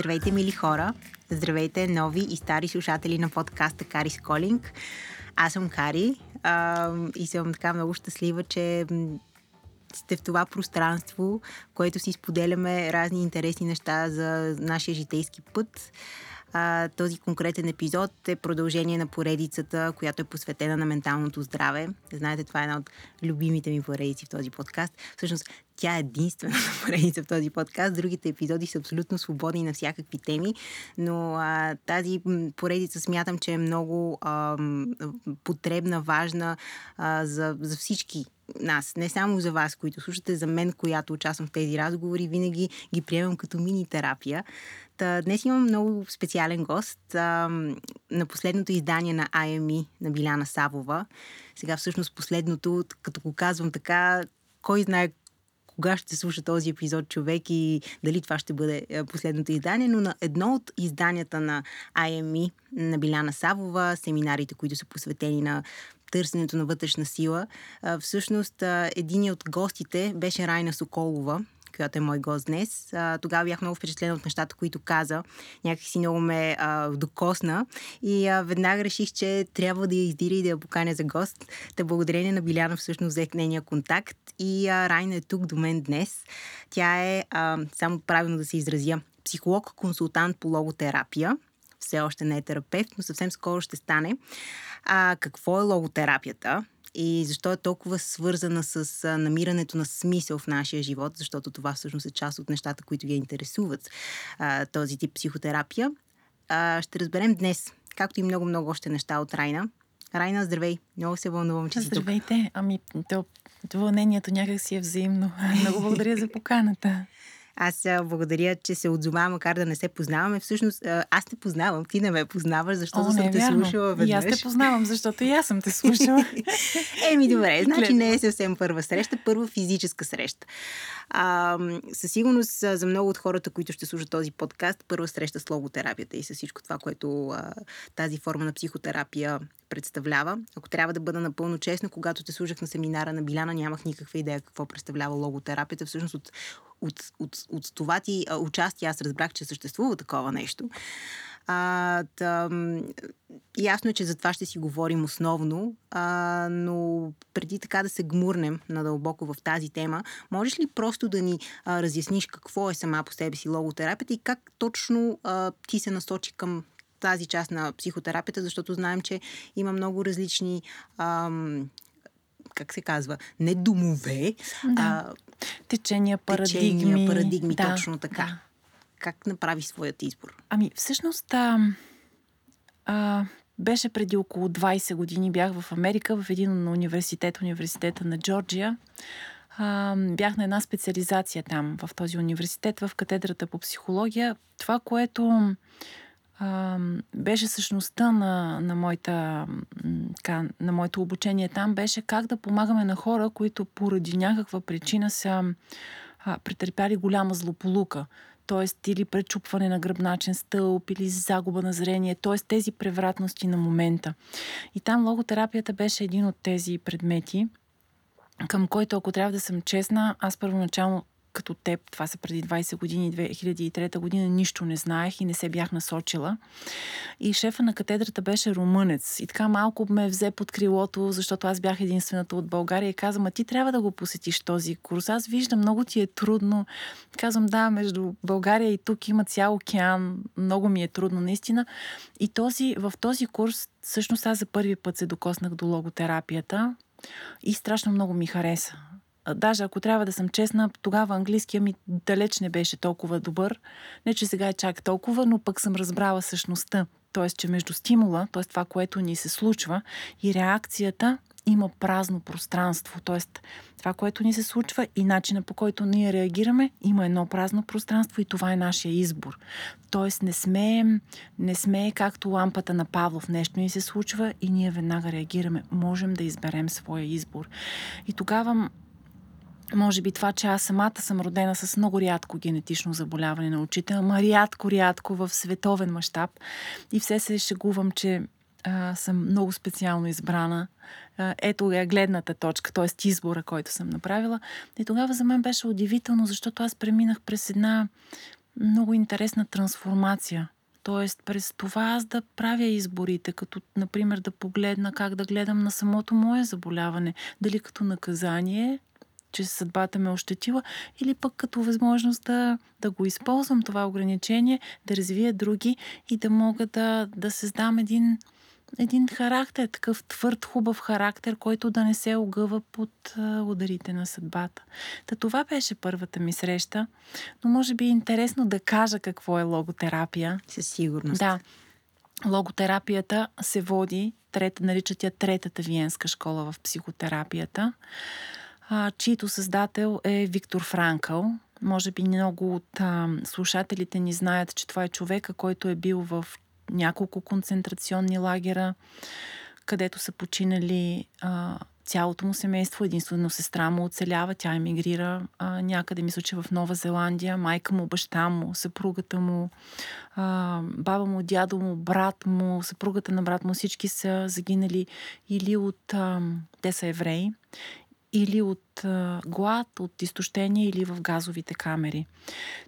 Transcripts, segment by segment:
Здравейте, мили хора! Здравейте, нови и стари слушатели на подкаста Кари Сколинг. Аз съм Кари а, и съм така много щастлива, че сте в това пространство, което си споделяме разни интересни неща за нашия житейски път. А, този конкретен епизод е продължение на поредицата, която е посветена на менталното здраве. Знаете, това е една от любимите ми поредици в този подкаст. Всъщност, тя е единствена поредица в този подкаст. Другите епизоди са абсолютно свободни на всякакви теми, но а, тази поредица смятам, че е много а, потребна, важна а, за, за всички нас, не само за вас, които слушате, за мен, която участвам в тези разговори, винаги ги приемам като мини терапия. Та, днес имам много специален гост а, на последното издание на IME на Биляна Савова. Сега всъщност последното, като го казвам така, кой знае кога ще слуша този епизод човек и дали това ще бъде последното издание, но на едно от изданията на IME на Биляна Савова, семинарите, които са посветени на търсенето на вътрешна сила. Всъщност, един от гостите беше Райна Соколова, която е мой гост днес. А, тогава бях много впечатлена от нещата, които каза. Някакси много ме а, докосна и а, веднага реших, че трябва да я издира и да я поканя за гост. Та благодарение на Биляна всъщност взех нейния контакт и а, Райна е тук до мен днес. Тя е, а, само правилно да се изразя, психолог-консултант по логотерапия все още не е терапевт, но съвсем скоро ще стане. А, какво е логотерапията? И защо е толкова свързана с намирането на смисъл в нашия живот, защото това всъщност е част от нещата, които ги интересуват този тип психотерапия. Ще разберем днес, както и много-много още неща от Райна. Райна, здравей! Много се вълнувам, че си тук. Здравейте! Ами, то, вълнението някак си е взаимно. Много благодаря за поканата. Аз благодаря, че се отзова, макар да не се познаваме. Всъщност, аз те познавам, ти не ме познаваш, защото О, съм е те вярно. слушала веднъж. И аз те познавам, защото и аз съм те слушала. Еми, добре, значи не е съвсем първа среща, първа физическа среща. А, със сигурност за много от хората, които ще слушат този подкаст, първа среща с логотерапията и с всичко това, което а, тази форма на психотерапия представлява. Ако трябва да бъда напълно честна, когато те служах на семинара на Биляна, нямах никаква идея какво представлява логотерапията. Всъщност от, от, от, от това ти участие аз разбрах, че съществува такова нещо. А, тъм, ясно е, че за това ще си говорим основно, а, но преди така да се гмурнем надълбоко в тази тема, можеш ли просто да ни а, разясниш какво е сама по себе си логотерапията и как точно а, ти се насочи към тази част на психотерапията, защото знаем, че има много различни ам, как се казва, не домове, да. а течения, парадигми. Течения, парадигми, да, точно така. Да. Как направи своят избор? Ами, всъщност, а, а, беше преди около 20 години. Бях в Америка, в един университет, университета на Джорджия. А, бях на една специализация там, в този университет, в катедрата по психология. Това, което беше същността на, на, моята, ка, на моето обучение там, беше как да помагаме на хора, които поради някаква причина са а, претърпяли голяма злополука т.е. или пречупване на гръбначен стълб, или загуба на зрение, т.е. тези превратности на момента. И там логотерапията беше един от тези предмети, към който, ако трябва да съм честна, аз първоначално като теб, това са преди 20 години, 2003 година, нищо не знаех и не се бях насочила. И шефа на катедрата беше румънец. И така малко ме взе под крилото, защото аз бях единствената от България и каза, а ти трябва да го посетиш този курс. Аз виждам, много ти е трудно. Казвам, да, между България и тук има цял океан, много ми е трудно, наистина. И този, в този курс, всъщност аз за първи път се докоснах до логотерапията и страшно много ми хареса даже ако трябва да съм честна, тогава английския ми далеч не беше толкова добър. Не, че сега е чак толкова, но пък съм разбрала същността. Тоест, че между стимула, т.е. това, което ни се случва, и реакцията има празно пространство. Т.е. това, което ни се случва и начина по който ние реагираме, има едно празно пространство и това е нашия избор. Тоест не сме, не сме както лампата на Павлов. Нещо ни се случва и ние веднага реагираме. Можем да изберем своя избор. И тогава може би това, че аз самата съм родена с много рядко генетично заболяване на очите, ама рядко-рядко в световен мащаб. И все се шегувам, че а, съм много специално избрана. А, ето е гледната точка, т.е. избора, който съм направила. И тогава за мен беше удивително, защото аз преминах през една много интересна трансформация. Тоест, през това аз да правя изборите, като, например, да погледна как да гледам на самото мое заболяване. Дали като наказание, че съдбата ме ощетила, или пък като възможност да, да го използвам това ограничение, да развия други и да мога да, да създам един, един характер, такъв твърд, хубав характер, който да не се огъва под а, ударите на съдбата. Та това беше първата ми среща, но може би е интересно да кажа какво е логотерапия. Със сигурност. Да. Логотерапията се води, трет, наричат я третата виенска школа в психотерапията, а, чието създател е Виктор Франкъл. Може би много от а, слушателите ни знаят, че това е човека, който е бил в няколко концентрационни лагера, където са починали а, цялото му семейство. Единствено сестра му оцелява, тя емигрира а, някъде, мисля, че в Нова Зеландия. Майка му, баща му, съпругата му, а, баба му, дядо му, брат му, съпругата на брат му, всички са загинали или от... А, те са евреи или от глад, от изтощение или в газовите камери.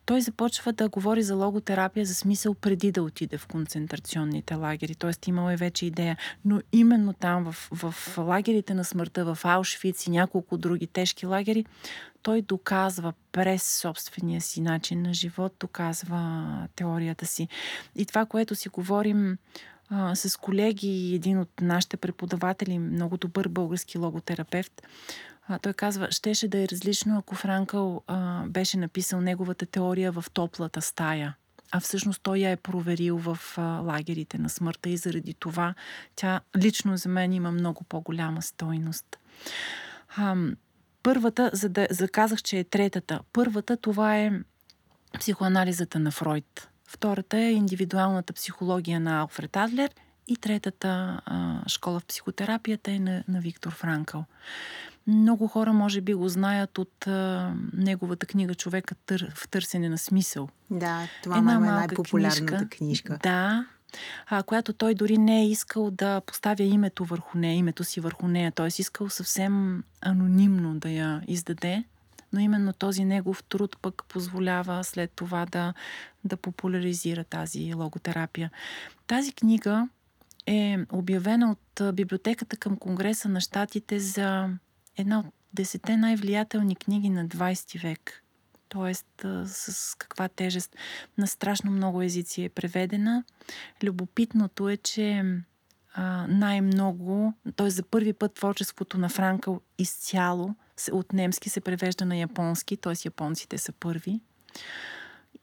Той започва да говори за логотерапия за смисъл преди да отиде в концентрационните лагери. Тоест имал е вече идея. Но именно там, в, в лагерите на смъртта, в Аушвиц и няколко други тежки лагери, той доказва през собствения си начин на живот, доказва теорията си. И това, което си говорим а, с колеги, един от нашите преподаватели, много добър български логотерапевт, той казва, щеше да е различно, ако Франкъл а, беше написал неговата теория в топлата стая. А всъщност той я е проверил в а, лагерите на смъртта и заради това тя лично за мен има много по-голяма стойност. А, първата, за да заказах, че е третата. Първата това е психоанализата на Фройд. Втората е индивидуалната психология на Алфред Адлер и третата а, школа в психотерапията е на, на Виктор Франкъл. Много хора може би го знаят от а, неговата книга Човека тър, в търсене на смисъл. Да, това Една е най-популярната книжка. книжка. Да, а, която той дори не е искал да поставя името върху нея, името си върху нея. Той е искал съвсем анонимно да я издаде, но именно този негов труд пък позволява след това да, да популяризира тази логотерапия. Тази книга е обявена от библиотеката към Конгреса на щатите за една от десете най-влиятелни книги на 20 век. Тоест, с каква тежест на страшно много езици е преведена. Любопитното е, че най-много, т.е. за първи път творчеството на Франкъл изцяло от немски се превежда на японски, т.е. японците са първи.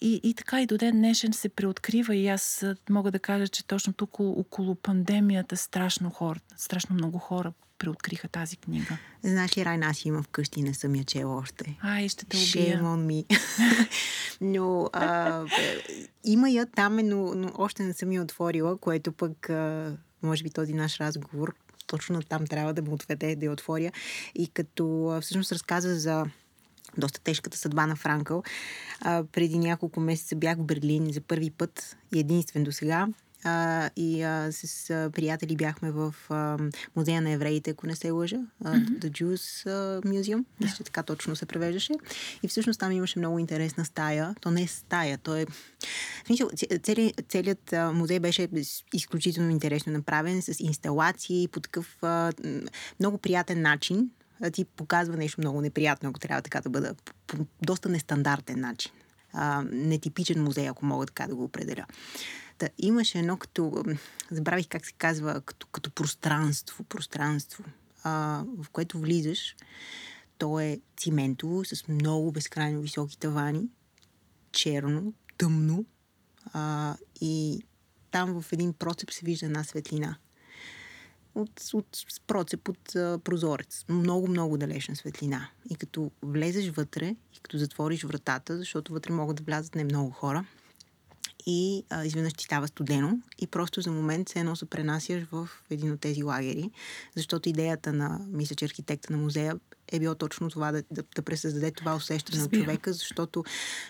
И, и така и до ден днешен се преоткрива и аз мога да кажа, че точно тук около пандемията страшно, хора, страшно много хора преоткриха тази книга. Знаеш ли, Райна, аз имам вкъщи, не съм я чела още. Ай, ще те убия. Shame on me. но а, има я там, но, но още не съм я отворила, което пък а, може би този наш разговор точно там трябва да му отведе, да я отворя. И като всъщност разказа за доста тежката съдба на Франкъл. А, преди няколко месеца бях в Берлин за първи път и единствен до сега. А, и а, с а, приятели бяхме в а, музея на евреите, ако не се лъжа, а, mm-hmm. The Jews а, Museum, мисля, че така точно се превеждаше. И всъщност там имаше много интересна стая. То не е стая, то е... Цели, целият а, музей беше изключително интересно направен, с инсталации по такъв а, много приятен начин. Ти показва нещо много неприятно, ако трябва така да бъда, по доста нестандартен начин. А, нетипичен музей, ако мога така да го определя. Та, имаше едно като, забравих как се казва, като, като пространство, пространство, а, в което влизаш. То е циментово, с много безкрайно високи тавани, черно, тъмно а, и там в един процеп се вижда една светлина. От, от процеп, от а, прозорец. Много, много далечна светлина. И като влезеш вътре и като затвориш вратата, защото вътре могат да влязат не много хора, и а, изведнъж ти става студено и просто за момент се едно се пренасяш в един от тези лагери, защото идеята на, мисля, че архитекта на музея е било точно това, да, да, да пресъздаде това усещане на човека, защото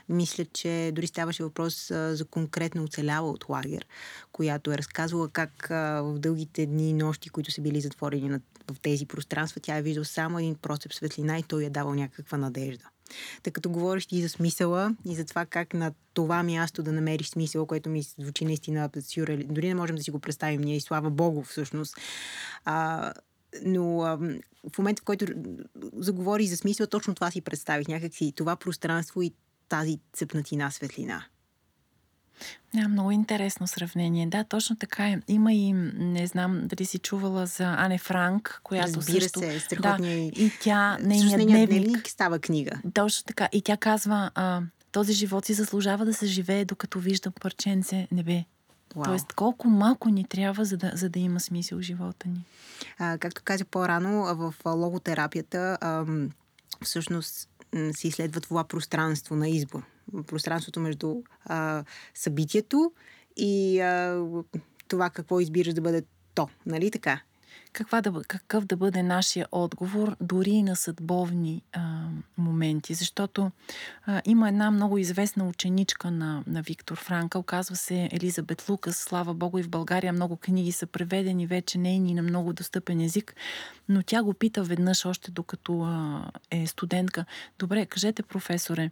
мисля, че дори ставаше въпрос а, за конкретно оцеляла от лагер, която е разказвала как а, в дългите дни и нощи, които са били затворени на, в тези пространства, тя е виждала само един процеп светлина и той е давал някаква надежда. Тъй като говориш ти за смисъла и за това как на това място да намериш смисъл, което ми звучи наистина сюрреали. Дори не можем да си го представим ние и слава Богу всъщност. А, но а, в момента, в който заговори за смисъл, точно това си представих. Някакси това пространство и тази цепнатина светлина. Да, много интересно сравнение. Да, точно така е. Има и, не знам дали си чувала за Ане Франк, която Разбира също... се, страхотния да, и тя, нейният дневник, дневник става книга. Точно така. И тя казва, а, този живот си заслужава да се живее, докато виждам парченце небе. Wow. Тоест, колко малко ни трябва, за да, за да има смисъл живота ни. А, както казах по-рано, в логотерапията а, всъщност се изследва това пространство на избор пространството между а, събитието и а, това какво избираш да бъде то. Нали така? каква да, какъв да бъде нашия отговор, дори и на съдбовни а, моменти. Защото а, има една много известна ученичка на, на Виктор Франка, оказва се Елизабет Лукас. Слава Богу и в България много книги са преведени вече нейни на много достъпен език, но тя го пита веднъж още докато а, е студентка. Добре, кажете, професоре,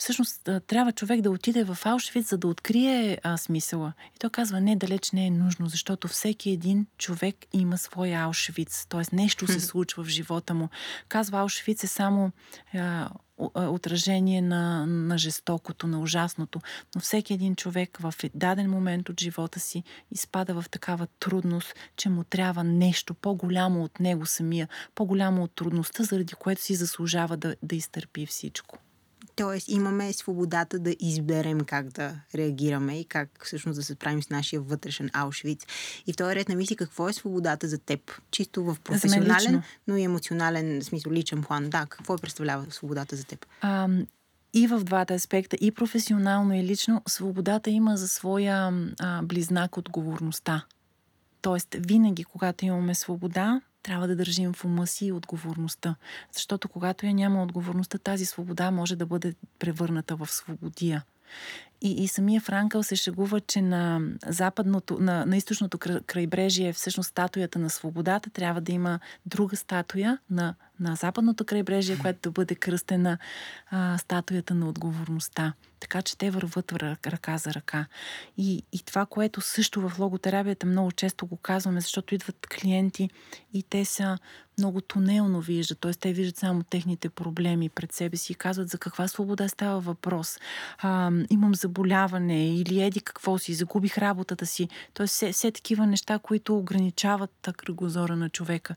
всъщност трябва човек да отиде в Аушвиц, за да открие а, смисъла. И той казва, не, далеч не е нужно, защото всеки един човек има своя Аушвиц, т.е. нещо се случва в живота му. Казва, Аушвиц е само а, отражение на, на жестокото, на ужасното, но всеки един човек в даден момент от живота си изпада в такава трудност, че му трябва нещо по-голямо от него самия, по-голямо от трудността, заради което си заслужава да, да изтърпи всичко. Тоест имаме свободата да изберем как да реагираме и как всъщност да се справим с нашия вътрешен Аушвиц. И в този ред на мисли какво е свободата за теб? Чисто в професионален, но и емоционален, смисъл личен план. Да, какво представлява свободата за теб? А, и в двата аспекта, и професионално, и лично, свободата има за своя а, близнак отговорността. Тоест, винаги, когато имаме свобода, трябва да държим в ума си отговорността. Защото когато я няма отговорността, тази свобода може да бъде превърната в свободия. И, и самия Франкъл се шегува, че на западното, на, на източното крайбрежие всъщност статуята на свободата. Трябва да има друга статуя на, на западното крайбрежие, която да бъде кръстена а, статуята на отговорността. Така че те върват ръка за ръка. И, и това, което също в логотерапията много често го казваме, защото идват клиенти и те са много тунелно виждат, т.е. те виждат само техните проблеми пред себе си и казват за каква свобода става въпрос. А, имам заболяване или еди какво си, загубих работата си. Т.е. все, все такива неща, които ограничават кръгозора на човека.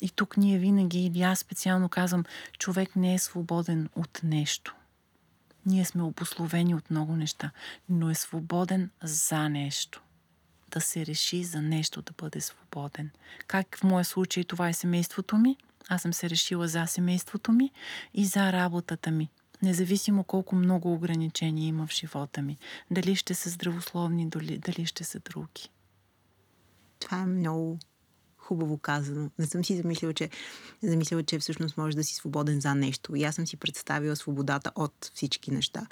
И тук ние винаги, или аз специално казвам, човек не е свободен от нещо. Ние сме обословени от много неща, но е свободен за нещо. Да се реши за нещо да бъде свободен. Как в моя случай това е семейството ми? Аз съм се решила за семейството ми и за работата ми. Независимо колко много ограничения има в живота ми. Дали ще са здравословни, дали, ще са други. Това е много хубаво казано. Не съм си замислила, че, замислила, че всъщност можеш да си свободен за нещо. И аз съм си представила свободата от всички неща,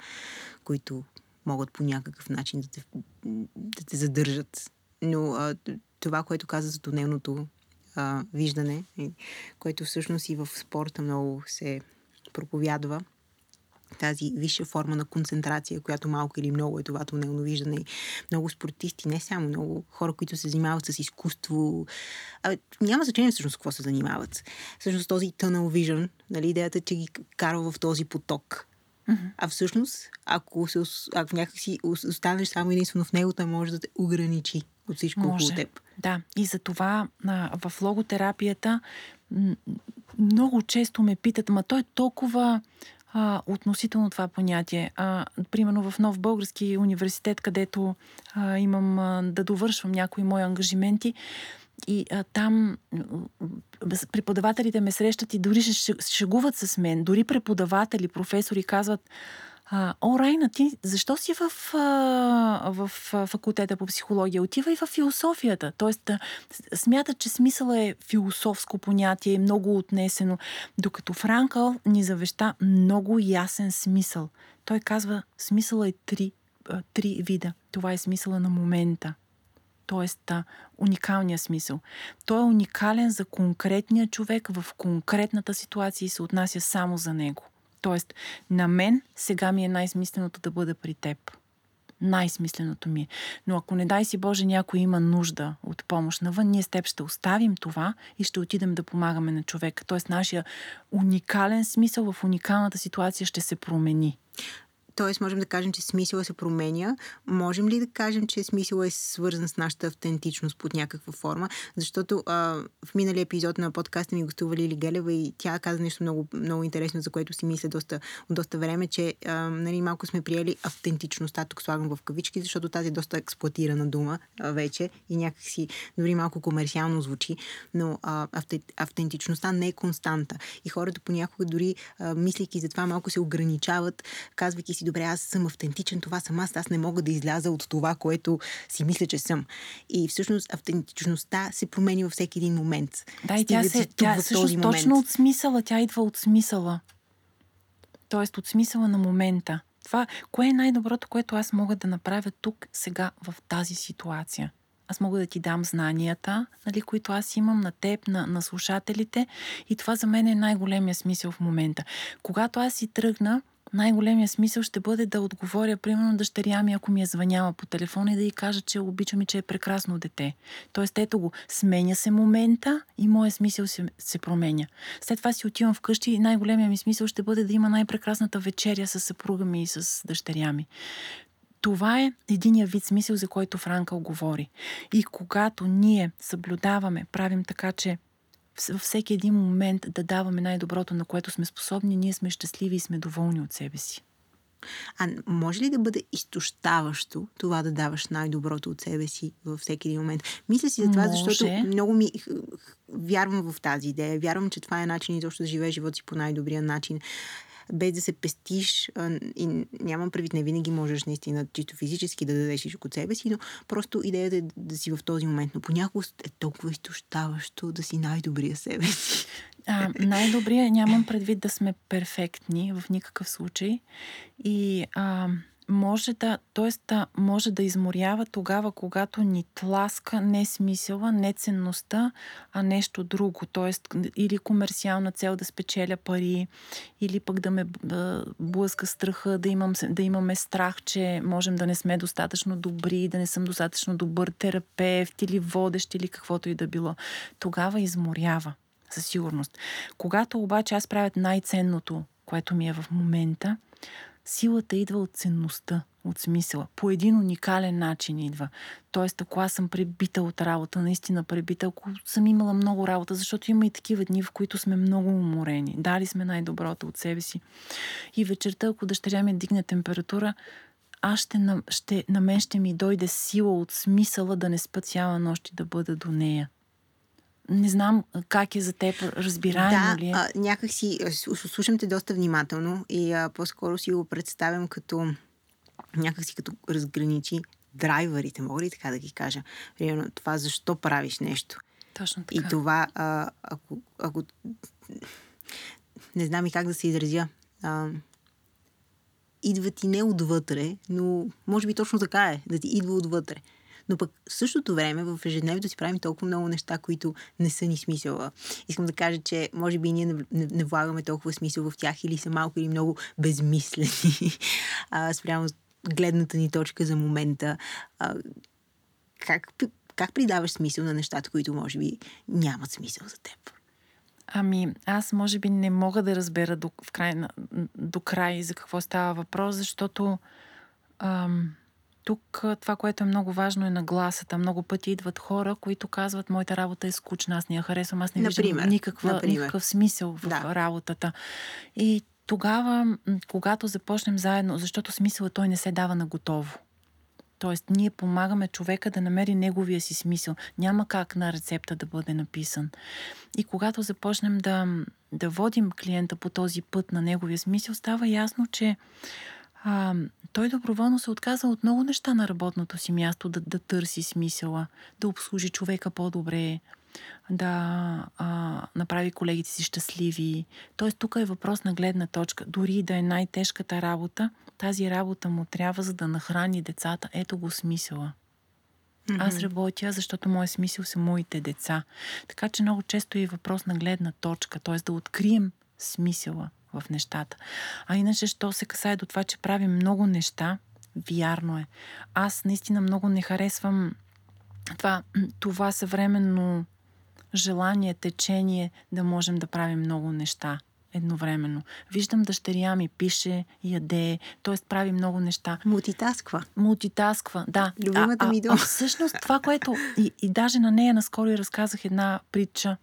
които могат по някакъв начин да те, да те задържат. Но а, това, което каза за тунелното а, виждане, което всъщност и в спорта много се проповядва, тази висша форма на концентрация, която малко или много е това тунелно виждане. Много спортисти, не само много хора, които се занимават с изкуство. А, няма значение всъщност какво се занимават. Всъщност този tunnel vision, нали, идеята, че ги карва в този поток. Mm-hmm. А всъщност, ако, се, ако някакси останеш само единствено в него, той може да те ограничи от всичко може. около теб. Да, и за това а, в логотерапията много често ме питат, ма той е толкова а, относително това понятие. А, примерно в Нов Български университет, където а, имам а, да довършвам някои мои ангажименти, и а, там преподавателите ме срещат и дори ще шегуват с мен. Дори преподаватели, професори казват, а, О, Райна, ти защо си в, а, в факултета по психология? Отива и в философията. Тоест, смятат, че смисъл е философско понятие, много отнесено. Докато Франкъл ни завеща много ясен смисъл. Той казва, смисъл е три, три вида. Това е смисъла на момента. Тоест, уникалния смисъл. Той е уникален за конкретния човек в конкретната ситуация и се отнася само за него. Тоест, на мен сега ми е най-смисленото да бъда при теб. Най-смисленото ми е. Но ако не дай си Боже някой има нужда от помощ навън, ние с теб ще оставим това и ще отидем да помагаме на човека. Тоест, нашия уникален смисъл в уникалната ситуация ще се промени. Тоест, можем да кажем, че смисъла се променя. Можем ли да кажем, че смисъл е свързан с нашата автентичност под някаква форма? Защото а, в миналия епизод на подкаста ми гостува Лили Гелева и тя каза нещо много, много интересно, за което си мисля доста, доста време, че а, нали, малко сме приели автентичността, тук слагам в кавички, защото тази е доста експлуатирана дума а, вече и някакси дори малко комерциално звучи, но а, автентичността не е константа. И хората понякога дори, а, мислейки за това, малко се ограничават, казвайки си си, добре, аз съм автентичен, това съм аз, аз не мога да изляза от това, което си мисля, че съм. И всъщност автентичността се промени във всеки един момент. Да, и тя се, тя всъщност точно от смисъла, тя идва от смисъла. Тоест от смисъла на момента. Това, кое е най-доброто, което аз мога да направя тук, сега, в тази ситуация? Аз мога да ти дам знанията, нали, които аз имам на теб, на, на слушателите. И това за мен е най-големия смисъл в момента. Когато аз си тръгна, най-големия смисъл ще бъде да отговоря, примерно, дъщеря ми, ако ми е звъняла по телефона и да й кажа, че обичам и че е прекрасно дете. Тоест, ето го, сменя се момента и моят смисъл се, се променя. След това си отивам вкъщи и най-големия ми смисъл ще бъде да има най-прекрасната вечеря с съпруга ми и с дъщеря ми. Това е единия вид смисъл, за който Франкъл говори. И когато ние съблюдаваме, правим така, че във всеки един момент да даваме най-доброто, на което сме способни, ние сме щастливи и сме доволни от себе си. А може ли да бъде изтощаващо това да даваш най-доброто от себе си във всеки един момент? Мисля си за това, може. защото много ми вярвам в тази идея. Вярвам, че това е начин и точно да живееш живота си по най-добрия начин без да се пестиш. И нямам предвид, не винаги можеш наистина чисто физически да дадеш всичко от себе си, но просто идеята е да, си в този момент. Но понякога е толкова изтощаващо да си най-добрия себе си. А, най-добрия нямам предвид да сме перфектни в никакъв случай. И а, може да, т.е. може да изморява тогава, когато ни тласка не смисъла, не ценността, а нещо друго. Т.е. или комерциална цел да спечеля пари, или пък да ме блъска страха, да, имам, да имаме страх, че можем да не сме достатъчно добри, да не съм достатъчно добър терапевт или водещ или каквото и да било. Тогава изморява, със сигурност. Когато обаче аз правя най-ценното, което ми е в момента, Силата идва от ценността, от смисъла. По един уникален начин идва. Тоест, ако аз съм пребита от работа, наистина пребита, ако съм имала много работа, защото има и такива дни, в които сме много уморени. Дали сме най-доброто от себе си. И вечерта, ако дъщеря ми дигне температура, аз ще, ще, на мен ще ми дойде сила от смисъла да не спа цяла нощ и да бъда до нея. Не знам как е за теб, разбираемо да, ли е? Да, някак си слушам те доста внимателно и а, по-скоро си го представям като някак си като разграничи драйверите, мога ли така да ги кажа? Примерно това защо правиш нещо. Точно така. И това, а, ако, ако не знам и как да се изразя, а, идва ти не отвътре, но може би точно така е, да ти идва отвътре. Но пък в същото време в ежедневието си правим толкова много неща, които не са ни смисъла. Искам да кажа, че може би ние не, влагаме толкова смисъл в тях или са малко или много безмислени а, спрямо гледната ни точка за момента. А, как, как придаваш смисъл на нещата, които може би нямат смисъл за теб? Ами, аз може би не мога да разбера до, в край, до край за какво става въпрос, защото ам, тук това, което е много важно е нагласата. Много пъти идват хора, които казват, моята работа е скучна, аз не я харесвам, аз не например, виждам никаква, никакъв смисъл в да. работата. И тогава, когато започнем заедно, защото смисъл той не се дава на готово. Тоест, ние помагаме човека да намери неговия си смисъл. Няма как на рецепта да бъде написан. И когато започнем да, да водим клиента по този път на неговия смисъл, става ясно, че а, той доброволно се отказа от много неща на работното си място, да, да търси смисъла, да обслужи човека по-добре, да а, направи колегите си щастливи. Тоест, тук е въпрос на гледна точка. Дори да е най-тежката работа, тази работа му трябва за да нахрани децата. Ето го смисъла. Mm-hmm. Аз работя, защото моят смисъл са моите деца. Така че много често е въпрос на гледна точка, т.е. да открием смисъла в нещата. А иначе, що се касае до това, че правим много неща, вярно е. Аз наистина много не харесвам това, това съвременно желание, течение да можем да правим много неща едновременно. Виждам дъщеря ми, пише, яде, т.е. прави много неща. Мултитасква. Мултитасква, да. Любимата ми дума. А, а, всъщност това, което... И, и даже на нея наскоро и разказах една притча.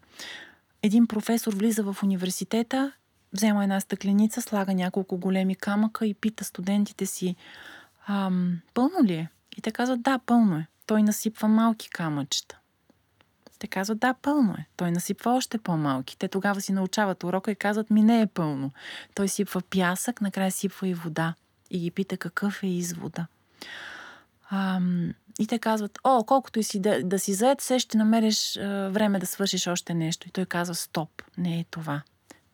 Един професор влиза в университета, взема една стъкленица, слага няколко големи камъка и пита студентите си, ам, пълно ли е? И те казват, да, пълно е. Той насипва малки камъчета. Те казват, да, пълно е. Той насипва още по-малки. Те тогава си научават урока и казват, ми не е пълно. Той сипва пясък, накрая сипва и вода. И ги пита какъв е извода. Ам, и те казват, о, колкото и си да, да си заед, все ще намериш а, време да свършиш още нещо. И той казва, стоп, не е това.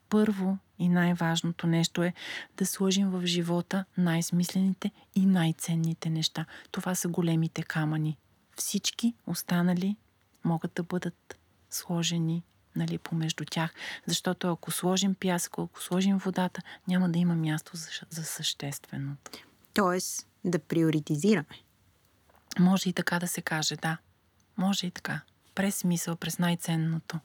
Първо и най-важното нещо е да сложим в живота най-смислените и най-ценните неща. Това са големите камъни. Всички останали могат да бъдат сложени нали, помежду тях. Защото ако сложим пясък, ако сложим водата, няма да има място за, за същественото. Тоест да приоритизираме. Може и така да се каже, да. Може и така. През смисъл, през най-ценното.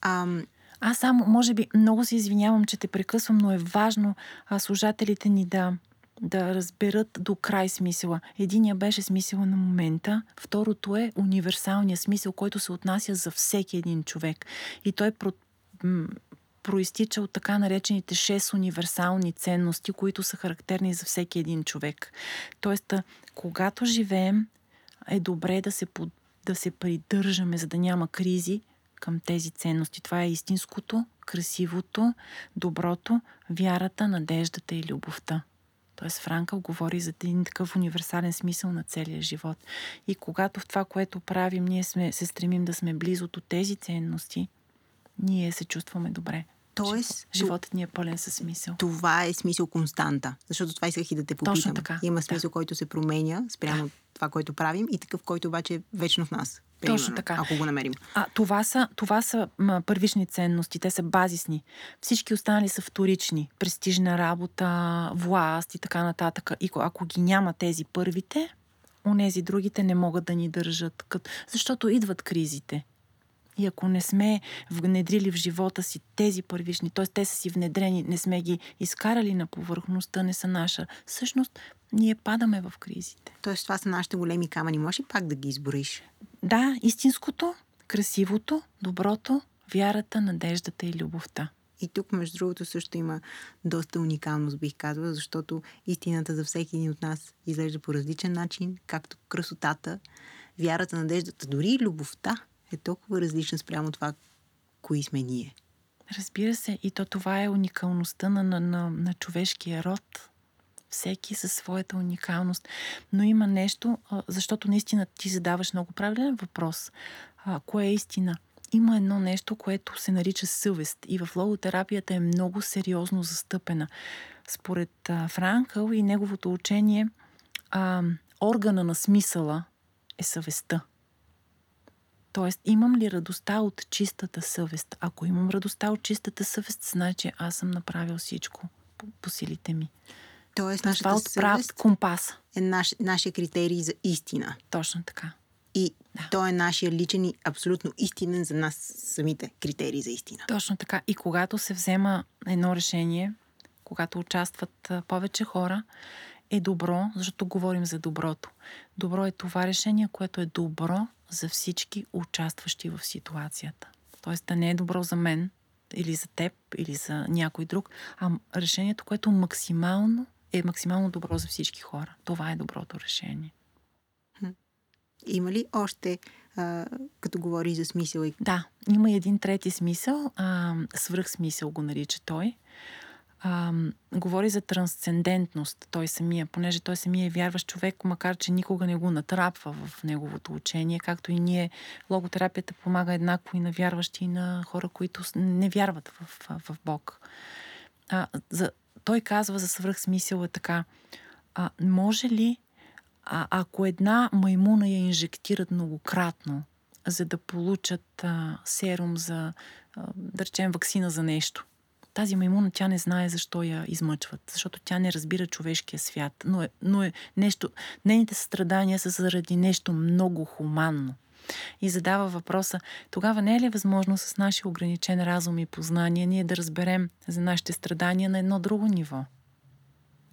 Ам... Аз само, може би, много се извинявам, че те прекъсвам, но е важно а, служателите ни да, да разберат до край смисъла. Единия беше смисъла на момента, второто е универсалния смисъл, който се отнася за всеки един човек. И той про, м- проистича от така наречените шест универсални ценности, които са характерни за всеки един човек. Тоест, когато живеем, е добре да се, под, да се придържаме, за да няма кризи към тези ценности. Това е истинското, красивото, доброто, вярата, надеждата и любовта. Тоест Франкъл говори за един такъв универсален смисъл на целия живот. И когато в това, което правим, ние сме, се стремим да сме близо до тези ценности, ние се чувстваме добре. Тоест, животът ни е пълен със смисъл. Това е смисъл константа. Защото това исках и да те попитам. Точно така. Има смисъл, да. който се променя спрямо да. Това, което правим и такъв, който обаче е вечно в нас. Примерно, Точно така. Ако го намерим. А, това са, това са м, първични ценности, те са базисни. Всички останали са вторични. Престижна работа, власт и така нататък. И ако ги няма тези първите, онези другите не могат да ни държат. Кът... Защото идват кризите. И ако не сме внедрили в живота си тези първични, т.е. те са си внедрени, не сме ги изкарали на повърхността, не са наша, всъщност ние падаме в кризите. Тоест това са нашите големи камъни. Може ли пак да ги избориш? Да, истинското, красивото, доброто, вярата, надеждата и любовта. И тук, между другото, също има доста уникалност, бих казала, защото истината за всеки един от нас изглежда по различен начин, както красотата, вярата, надеждата, дори и любовта е толкова различна спрямо това, кои сме ние. Разбира се, и то това е уникалността на, на, на, на човешкия род. Всеки със своята уникалност. Но има нещо, защото наистина ти задаваш много правилен въпрос. Кое е истина? Има едно нещо, което се нарича съвест и в логотерапията е много сериозно застъпена. Според а, Франкъл и неговото учение, органа на смисъла е съвестта. Тоест, имам ли радостта от чистата съвест? Ако имам радостта от чистата съвест, значи аз съм направил всичко по силите ми. Тоест, нашата Това отправят компаса. Е наш, нашия критерий за истина. Точно така. И да. той е нашия личен и абсолютно истинен за нас самите критерии за истина. Точно така. И когато се взема едно решение, когато участват повече хора, е добро, защото говорим за доброто. Добро е това решение, което е добро за всички участващи в ситуацията. Тоест да не е добро за мен или за теб или за някой друг, а решението, което максимално е максимално добро за всички хора. Това е доброто решение. Има ли още, а, като говори за смисъл? Да, има един трети смисъл, а, свръхсмисъл го нарича той а, говори за трансцендентност той самия, понеже той самия е вярващ човек, макар че никога не го натрапва в неговото учение, както и ние. Логотерапията помага еднакво и на вярващи, и на хора, които не вярват в, в, в Бог. А, за, той казва за свръхсмисъл е така. А, може ли, а, ако една маймуна я инжектират многократно, за да получат а, серум за, а, да речем, вакцина за нещо, тази маймуна, тя не знае защо я измъчват, защото тя не разбира човешкия свят. Но е, но е нещо, нейните страдания са заради нещо много хуманно. И задава въпроса, тогава не е ли възможно с нашия ограничен разум и познание ние да разберем за нашите страдания на едно друго ниво?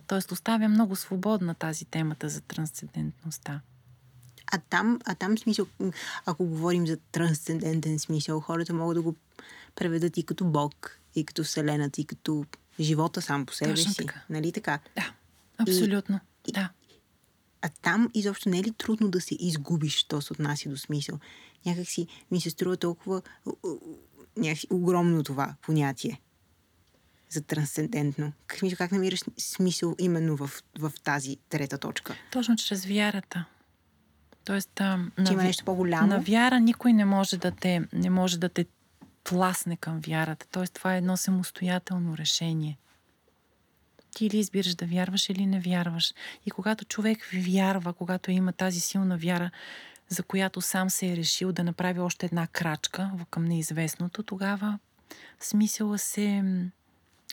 Тоест оставя много свободна тази темата за трансцендентността. А там, а там смисъл, ако говорим за трансцендентен смисъл, хората могат да го преведат и като Бог, и като Вселената, и като живота сам по себе Точно си. така. Нали така? Да, абсолютно. И- да. А там изобщо не е ли трудно да се изгубиш, що се отнася до смисъл? Някак си ми се струва толкова у- у- някакси огромно това понятие за трансцендентно. Как, как намираш смисъл именно в, в тази трета точка? Точно чрез вярата. Тоест, а, Че на, има нещо по-голямо? на вяра никой не може да те, не може да те тласне към вярата. Тоест, това е едно самостоятелно решение. Ти или избираш да вярваш или не вярваш. И когато човек вярва, когато има тази силна вяра, за която сам се е решил да направи още една крачка към неизвестното, тогава смисъла се,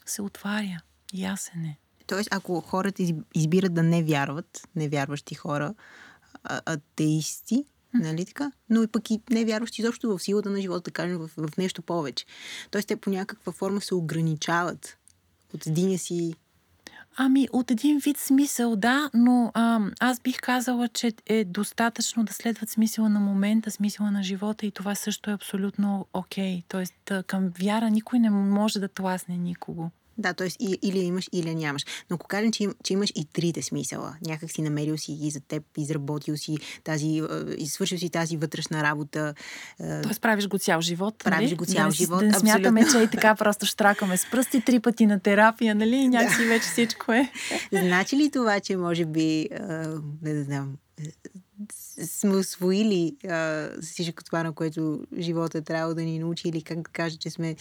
се отваря. Ясен е. Тоест, ако хората из- избират да не вярват, невярващи хора, а- атеисти, нали така? Но и пък и невярващи изобщо в силата на живота, да кажем, в, в нещо повече. Тоест, те по някаква форма се ограничават от единия си Ами, от един вид смисъл, да, но а, аз бих казала, че е достатъчно да следват смисъла на момента, смисъла на живота и това също е абсолютно окей. Тоест, а, към вяра никой не може да тласне никого. Да, т.е. или имаш, или нямаш. Но ако кажем, че, им, че имаш и трите смисъла, някак си намерил си ги за теб, изработил си тази, свършил си тази вътрешна работа, Тоест, правиш го цял живот. Правиш нали? го цял да, живот, Да не смятаме, абсолютно. че и така просто штракаме с пръсти три пъти на терапия, нали? И някакси вече всичко е. Значи ли това, че може би, не да знам, сме освоили а, всичко това, на което живота е трябвало да ни научи или как да кажа, че сме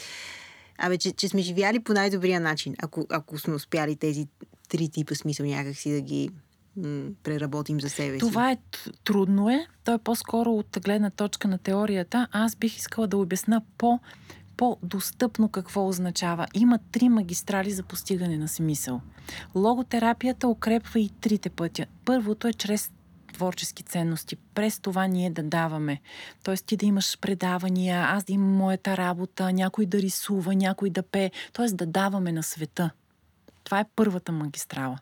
Абе, че, че сме живяли по най-добрия начин, ако, ако сме успяли тези три типа смисъл някакси да ги м- преработим за себе си. Това е трудно е. То е по-скоро от гледна точка на теорията. Аз бих искала да обясна по по-достъпно какво означава. Има три магистрали за постигане на смисъл. Логотерапията укрепва и трите пътя. Първото е чрез творчески ценности. През това ние да даваме. Тоест ти да имаш предавания, аз да имам моята работа, някой да рисува, някой да пее. Тоест да даваме на света. Това е първата магистрала.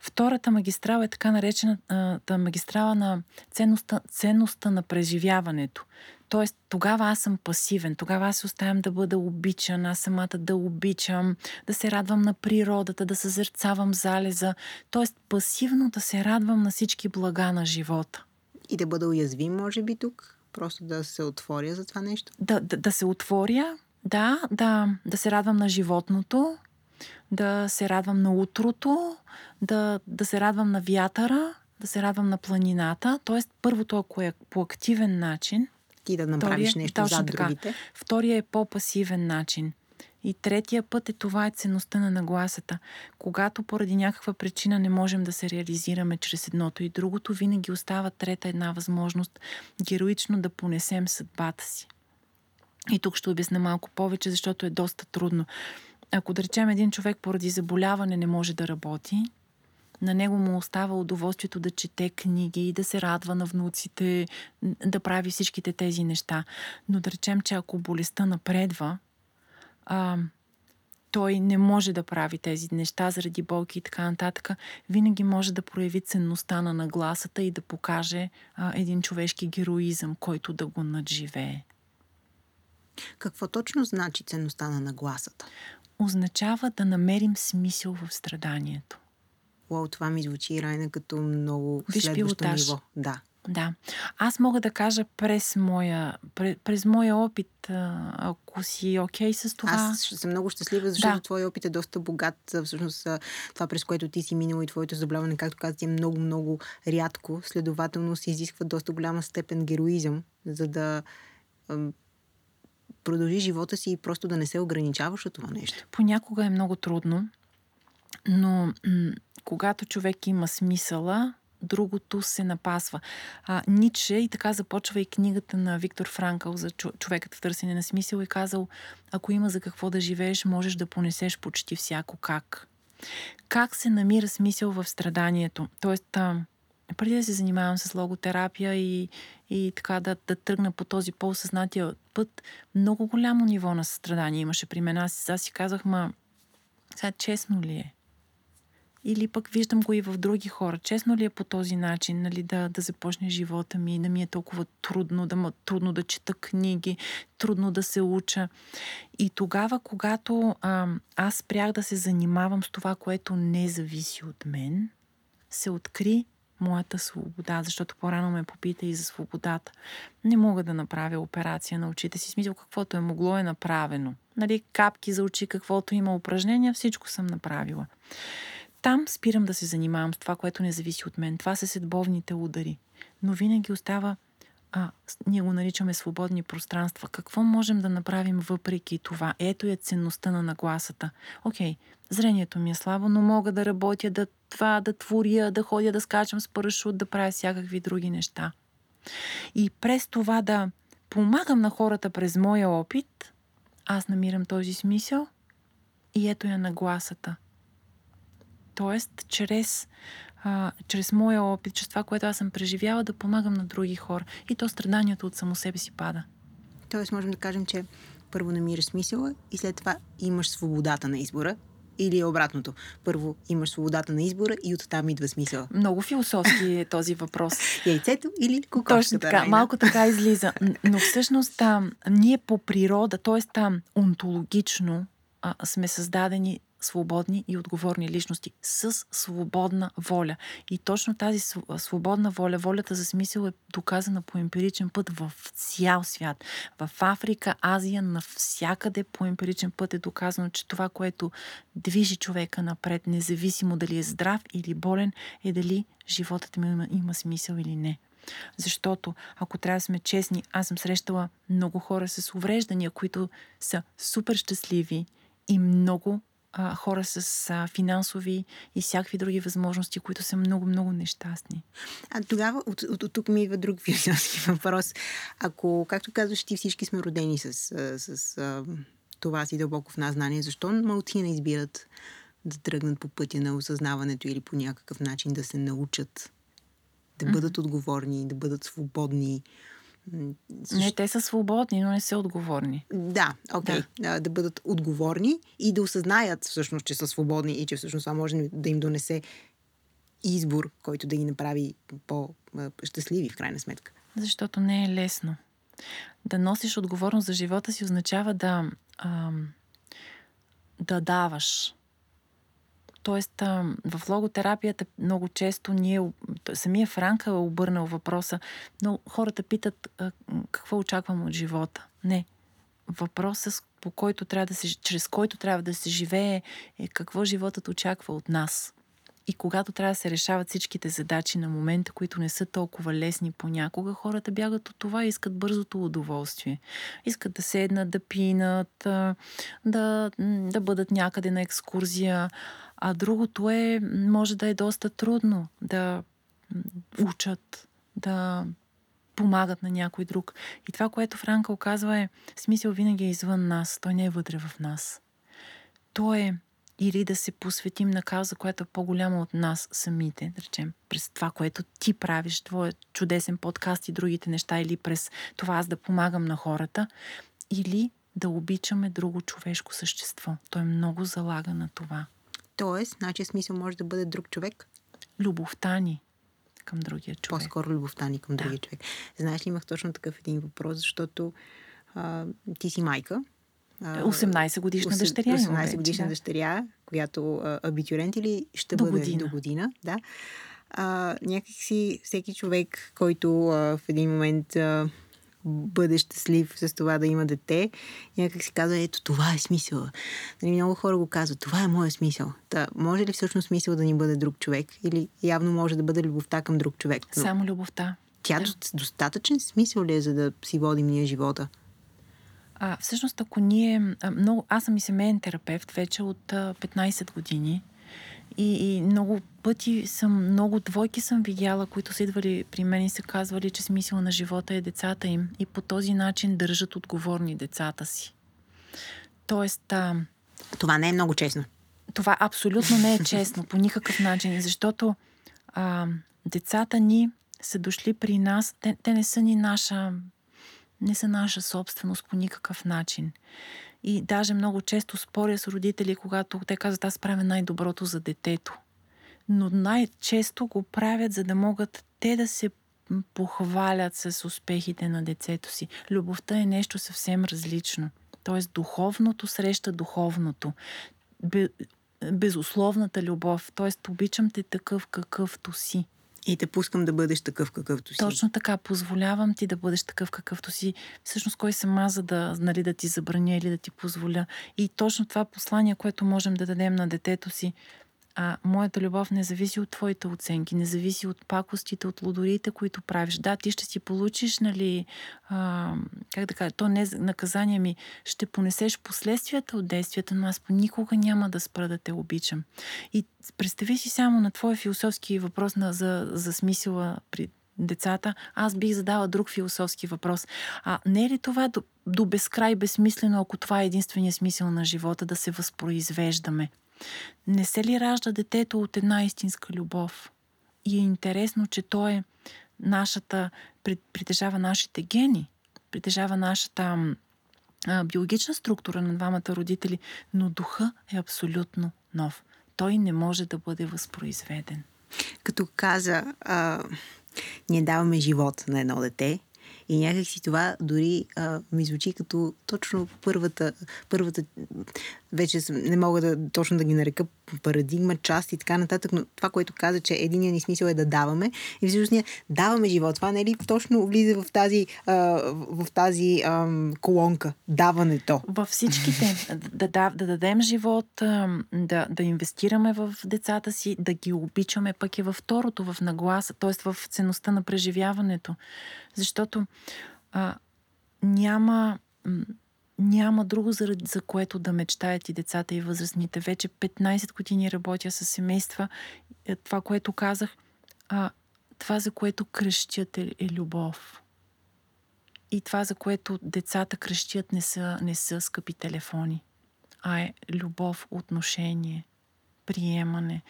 Втората магистрала е така наречената магистрала на ценността, ценността на преживяването. Тоест, тогава аз съм пасивен, тогава аз се оставям да бъда обичан, аз самата да обичам, да се радвам на природата, да съзерцавам залеза. Тоест, пасивно да се радвам на всички блага на живота. И да бъда уязвим, може би, тук. Просто да се отворя за това нещо. Да, да, да се отворя, да, да, да се радвам на животното, да се радвам на утрото, да, да се радвам на вятъра, да се радвам на планината. Тоест, първото, ако е по активен начин, Ти да направиш Втория- нещо така. другите. Втория е по-пасивен начин. И третия път е това е ценността на нагласата. Когато поради някаква причина не можем да се реализираме чрез едното и другото, винаги остава трета една възможност героично да понесем съдбата си. И тук ще обясня малко повече, защото е доста трудно. Ако да речем един човек поради заболяване не може да работи, на него му остава удоволствието да чете книги, да се радва на внуците, да прави всичките тези неща. Но да речем, че ако болестта напредва, а, той не може да прави тези неща заради болки и така нататък, винаги може да прояви ценността на нагласата и да покаже а, един човешки героизъм, който да го надживее. Какво точно значи ценността на нагласата? Означава да намерим смисъл в страданието. Уау, това ми звучи, Райна, като много Виж следващо пилотаж. ниво. Да. Да. Аз мога да кажа през моя, през, през моя опит, ако си окей с това. Аз съм много щастлива, защото Да. твой опит е доста богат. Всъщност това, през което ти си минала и твоето заболяване, както казах, е много, много рядко. Следователно се изисква доста голяма степен героизъм, за да продължи живота си и просто да не се ограничаваш от това нещо. Понякога е много трудно, но м- когато човек има смисъла, другото се напасва. А, Ниче и така започва и книгата на Виктор Франкъл за човекът в търсене на смисъл и казал, ако има за какво да живееш, можеш да понесеш почти всяко как. Как се намира смисъл в страданието? Тоест, а, преди да се занимавам с логотерапия и, и така да, да тръгна по този по-съзнатия път, много голямо ниво на страдание имаше при мен. Аз, аз си казах, ма, сега честно ли е? Или пък виждам го и в други хора. Честно ли е по този начин, нали, да, да започне живота ми, да ми е толкова трудно, да трудно да чета книги, трудно да се уча. И тогава, когато а, аз спрях да се занимавам с това, което не зависи от мен, се откри моята свобода, защото по-рано ме попита и за свободата. Не мога да направя операция на очите си. Смисъл, каквото е могло е направено. Нали, капки за очи, каквото има упражнения, всичко съм направила. Там спирам да се занимавам с това, което не зависи от мен. Това са седбовните удари. Но винаги остава а, ние го наричаме свободни пространства. Какво можем да направим въпреки това? Ето е ценността на нагласата. Окей, зрението ми е слабо, но мога да работя, да това, да творя, да ходя, да скачам с парашут, да правя всякакви други неща. И през това да помагам на хората през моя опит, аз намирам този смисъл и ето я нагласата. Тоест, чрез а, чрез моя опит, чрез това, което аз съм преживяла, да помагам на други хора. И то страданието от само себе си пада. Тоест, можем да кажем, че първо намираш смисъла и след това имаш свободата на избора. Или е обратното. Първо имаш свободата на избора и оттам идва смисъл. Много философски е този въпрос. Яйцето или кокошката? Точно така. Райна. Малко така излиза. Но всъщност а, ние по природа, т.е. онтологично, а, сме създадени свободни и отговорни личности с свободна воля. И точно тази свободна воля, волята за смисъл е доказана по емпиричен път в цял свят. В Африка, Азия, навсякъде по емпиричен път е доказано, че това, което движи човека напред, независимо дали е здрав или болен, е дали животът му има, има смисъл или не. Защото, ако трябва да сме честни, аз съм срещала много хора с увреждания, които са супер щастливи и много а, хора с а, финансови и всякакви други възможности, които са много-много нещастни. А тогава от, от, от тук ми идва друг философски въпрос. Ако, както казваш, ти всички сме родени с, с, с това си дълбоко в нас знание, защо малцина избират да тръгнат по пътя на осъзнаването или по някакъв начин да се научат да бъдат mm-hmm. отговорни, да бъдат свободни, не, те са свободни, но не са отговорни. Да, окей. Okay. Да. да бъдат отговорни и да осъзнаят всъщност, че са свободни и че всъщност това може да им донесе избор, който да ги направи по-щастливи в крайна сметка. Защото не е лесно. Да носиш отговорност за живота си означава да, ам, да даваш. Тоест, в логотерапията много често ние, самия Франка е обърнал въпроса, но хората питат какво очаквам от живота. Не. Въпросът, по който трябва да се, чрез който трябва да се живее, е какво животът очаква от нас. И когато трябва да се решават всичките задачи на момента, които не са толкова лесни понякога, хората бягат от това и искат бързото удоволствие. Искат да седнат, да пинат, да, да бъдат някъде на екскурзия. А другото е, може да е доста трудно да учат, да помагат на някой друг. И това, което Франка оказва е, смисъл винаги е извън нас, той не е вътре в нас. То е или да се посветим на кауза, която е по-голяма от нас самите, да речем, през това, което ти правиш, твоя чудесен подкаст и другите неща, или през това аз да помагам на хората, или да обичаме друго човешко същество. Той много залага на това. Тоест, значи смисъл може да бъде друг човек? Любовта ни към другия човек. По-скоро любовта ни към да. другия човек. Знаеш ли, имах точно такъв един въпрос, защото а, ти си майка. 18 годишна 8, дъщеря. 18 годишна да. дъщеря, която а, абитюрент или ще до бъде година. до година. Да. А, някакси всеки човек, който а, в един момент а, бъде щастлив с това да има дете, някак си казва, ето това е смисъл. Нали, много хора го казват, това е моят смисъл. Та, може ли всъщност смисъл да ни бъде друг човек? Или явно може да бъде любовта към друг човек? Но... Само любовта. Тя да. достатъчен смисъл ли е, за да си водим ние живота? А, всъщност, ако ние... Много, аз съм и семейен терапевт вече от 15 години. И, и много пъти съм, много двойки съм видяла, които са идвали при мен и са казвали, че смисъл на живота е децата им. И по този начин държат отговорни децата си. Тоест. А, това не е много честно. Това абсолютно не е честно по никакъв начин, защото а, децата ни са дошли при нас, те, те не са ни наша, не са наша собственост по никакъв начин. И даже много често споря с родители, когато те казват, аз правя най-доброто за детето. Но най-често го правят, за да могат те да се похвалят с успехите на детето си. Любовта е нещо съвсем различно. Тоест, духовното среща духовното. Безусловната любов. Тоест, обичам те такъв какъвто си. И те пускам да бъдеш такъв какъвто си. Точно така, позволявам ти да бъдеш такъв какъвто си. Всъщност, кой съм аз, за да, нали, да ти забраня или да ти позволя. И точно това послание, което можем да дадем на детето си, а, моята любов не зависи от твоите оценки, не зависи от пакостите, от лудорите, които правиш. Да, ти ще си получиш, нали, а, как да кажа, то не наказание ми, ще понесеш последствията от действията, но аз никога няма да спра да те обичам. И представи си само на твоя философски въпрос на, за, за смисъла при децата, аз бих задала друг философски въпрос. А не е ли това до, до безкрай безсмислено, ако това е единствения смисъл на живота, да се възпроизвеждаме? Не се ли ражда детето от една истинска любов? И е интересно, че то е нашата, притежава нашите гени, притежава нашата а, биологична структура на двамата родители, но духа е абсолютно нов. Той не може да бъде възпроизведен. Като каза, а, ние даваме живот на едно дете, и някакси това дори а, ми звучи като точно първата, първата вече не мога да точно да ги нарека парадигма, част и така нататък, но това, което каза, че единият ни смисъл е да даваме и всъщност ние даваме живот. Това не е ли точно влиза в тази, а, в тази а, колонка, даването? Във всичките. Да, да, да дадем живот, да, да инвестираме в децата си, да ги обичаме, пък и във второто, в нагласа, т.е. в ценността на преживяването. Защото а, няма няма друго, за, за което да мечтаят и децата и възрастните. Вече 15 години работя с семейства. Е, това, което казах, а, това, за което кръщят е, е любов. И това, за което децата кръщят, не са, не са скъпи телефони, а е любов, отношение, приемане,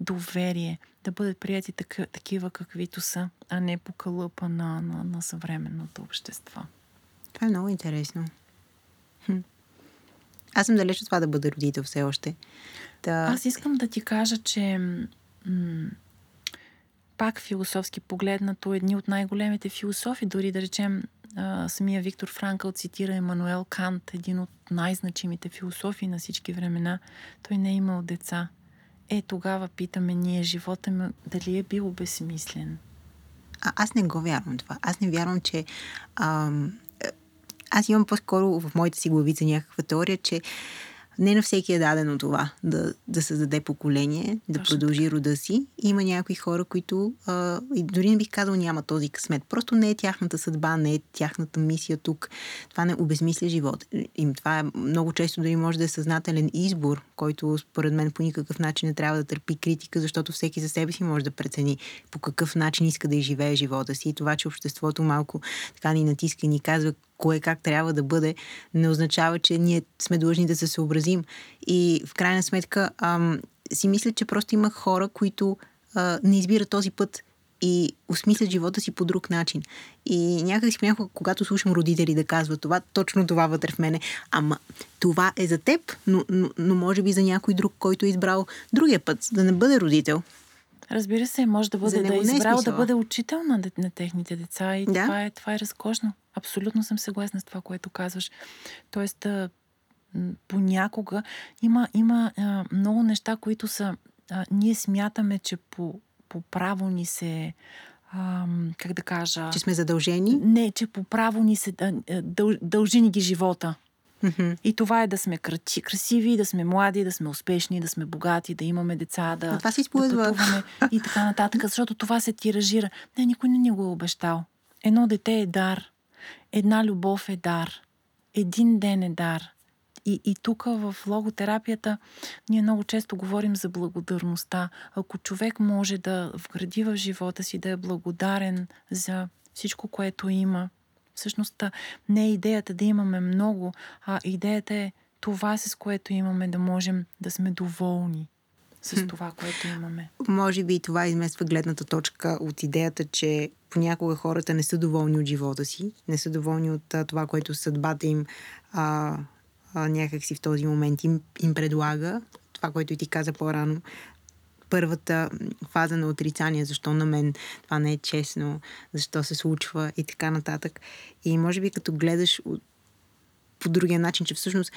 доверие, да бъдат прияти такива каквито са, а не по кълъпа на, на, на съвременното общество. Това е много интересно. Аз съм далеч от това да бъда родител все още. Да... Аз искам да ти кажа, че м- пак философски погледнато, едни от най-големите философи, дори да речем а, самия Виктор Франкъл цитира Емануел Кант, един от най-значимите философи на всички времена. Той не е имал деца. Е, тогава питаме ние, живота ми дали е бил безсмислен? А, аз не го вярвам това. Аз не вярвам, че ам, аз имам по-скоро в моите си главица някаква теория, че не на всеки е дадено това да, да създаде поколение, да Точно продължи така. рода си. Има някои хора, които а, и дори не бих казал няма този късмет. Просто не е тяхната съдба, не е тяхната мисия тук. Това не обезмисля живота им. Това е много често дори може да е съзнателен избор, който според мен по никакъв начин не трябва да търпи критика, защото всеки за себе си може да прецени по какъв начин иска да изживее живота си. И това, че обществото малко така ни натиска и ни казва кое как трябва да бъде, не означава, че ние сме длъжни да се съобразим. И в крайна сметка ам, си мисля, че просто има хора, които а, не избират този път и осмислят живота си по друг начин. И някак си понякога, когато слушам родители да казват това, точно това вътре в мене, ама това е за теб, но, но, но може би за някой друг, който е избрал другия път, да не бъде родител. Разбира се, може да бъде да е избрал да бъде учител на, на техните деца и да? това, е, това е разкошно. Абсолютно съм съгласна с това, което казваш. Тоест, понякога има, има а, много неща, които са. А, ние смятаме, че по, по право ни се. А, как да кажа. Че сме задължени? Не, че по право ни се. Дъл, дължи ни ги живота. Mm-hmm. И това е да сме красиви, да сме млади, да сме успешни, да сме богати, да имаме деца, да, това си да пътуваме и така нататък, защото това се тиражира. Не, никой не ни го е обещал. Едно дете е дар. Една любов е дар. Един ден е дар. и, и тук в логотерапията ние много често говорим за благодарността. Ако човек може да вгради в живота си, да е благодарен за всичко, което има, всъщност не е идеята да имаме много, а идеята е това, с което имаме, да можем да сме доволни с това, което имаме. Може би това измества гледната точка от идеята, че понякога хората не са доволни от живота си, не са доволни от а, това, което съдбата им а, а, някакси в този момент им, им предлага. Това, което и ти каза по-рано, първата фаза на отрицание, защо на мен това не е честно, защо се случва и така нататък. И може би като гледаш от по другия начин, че всъщност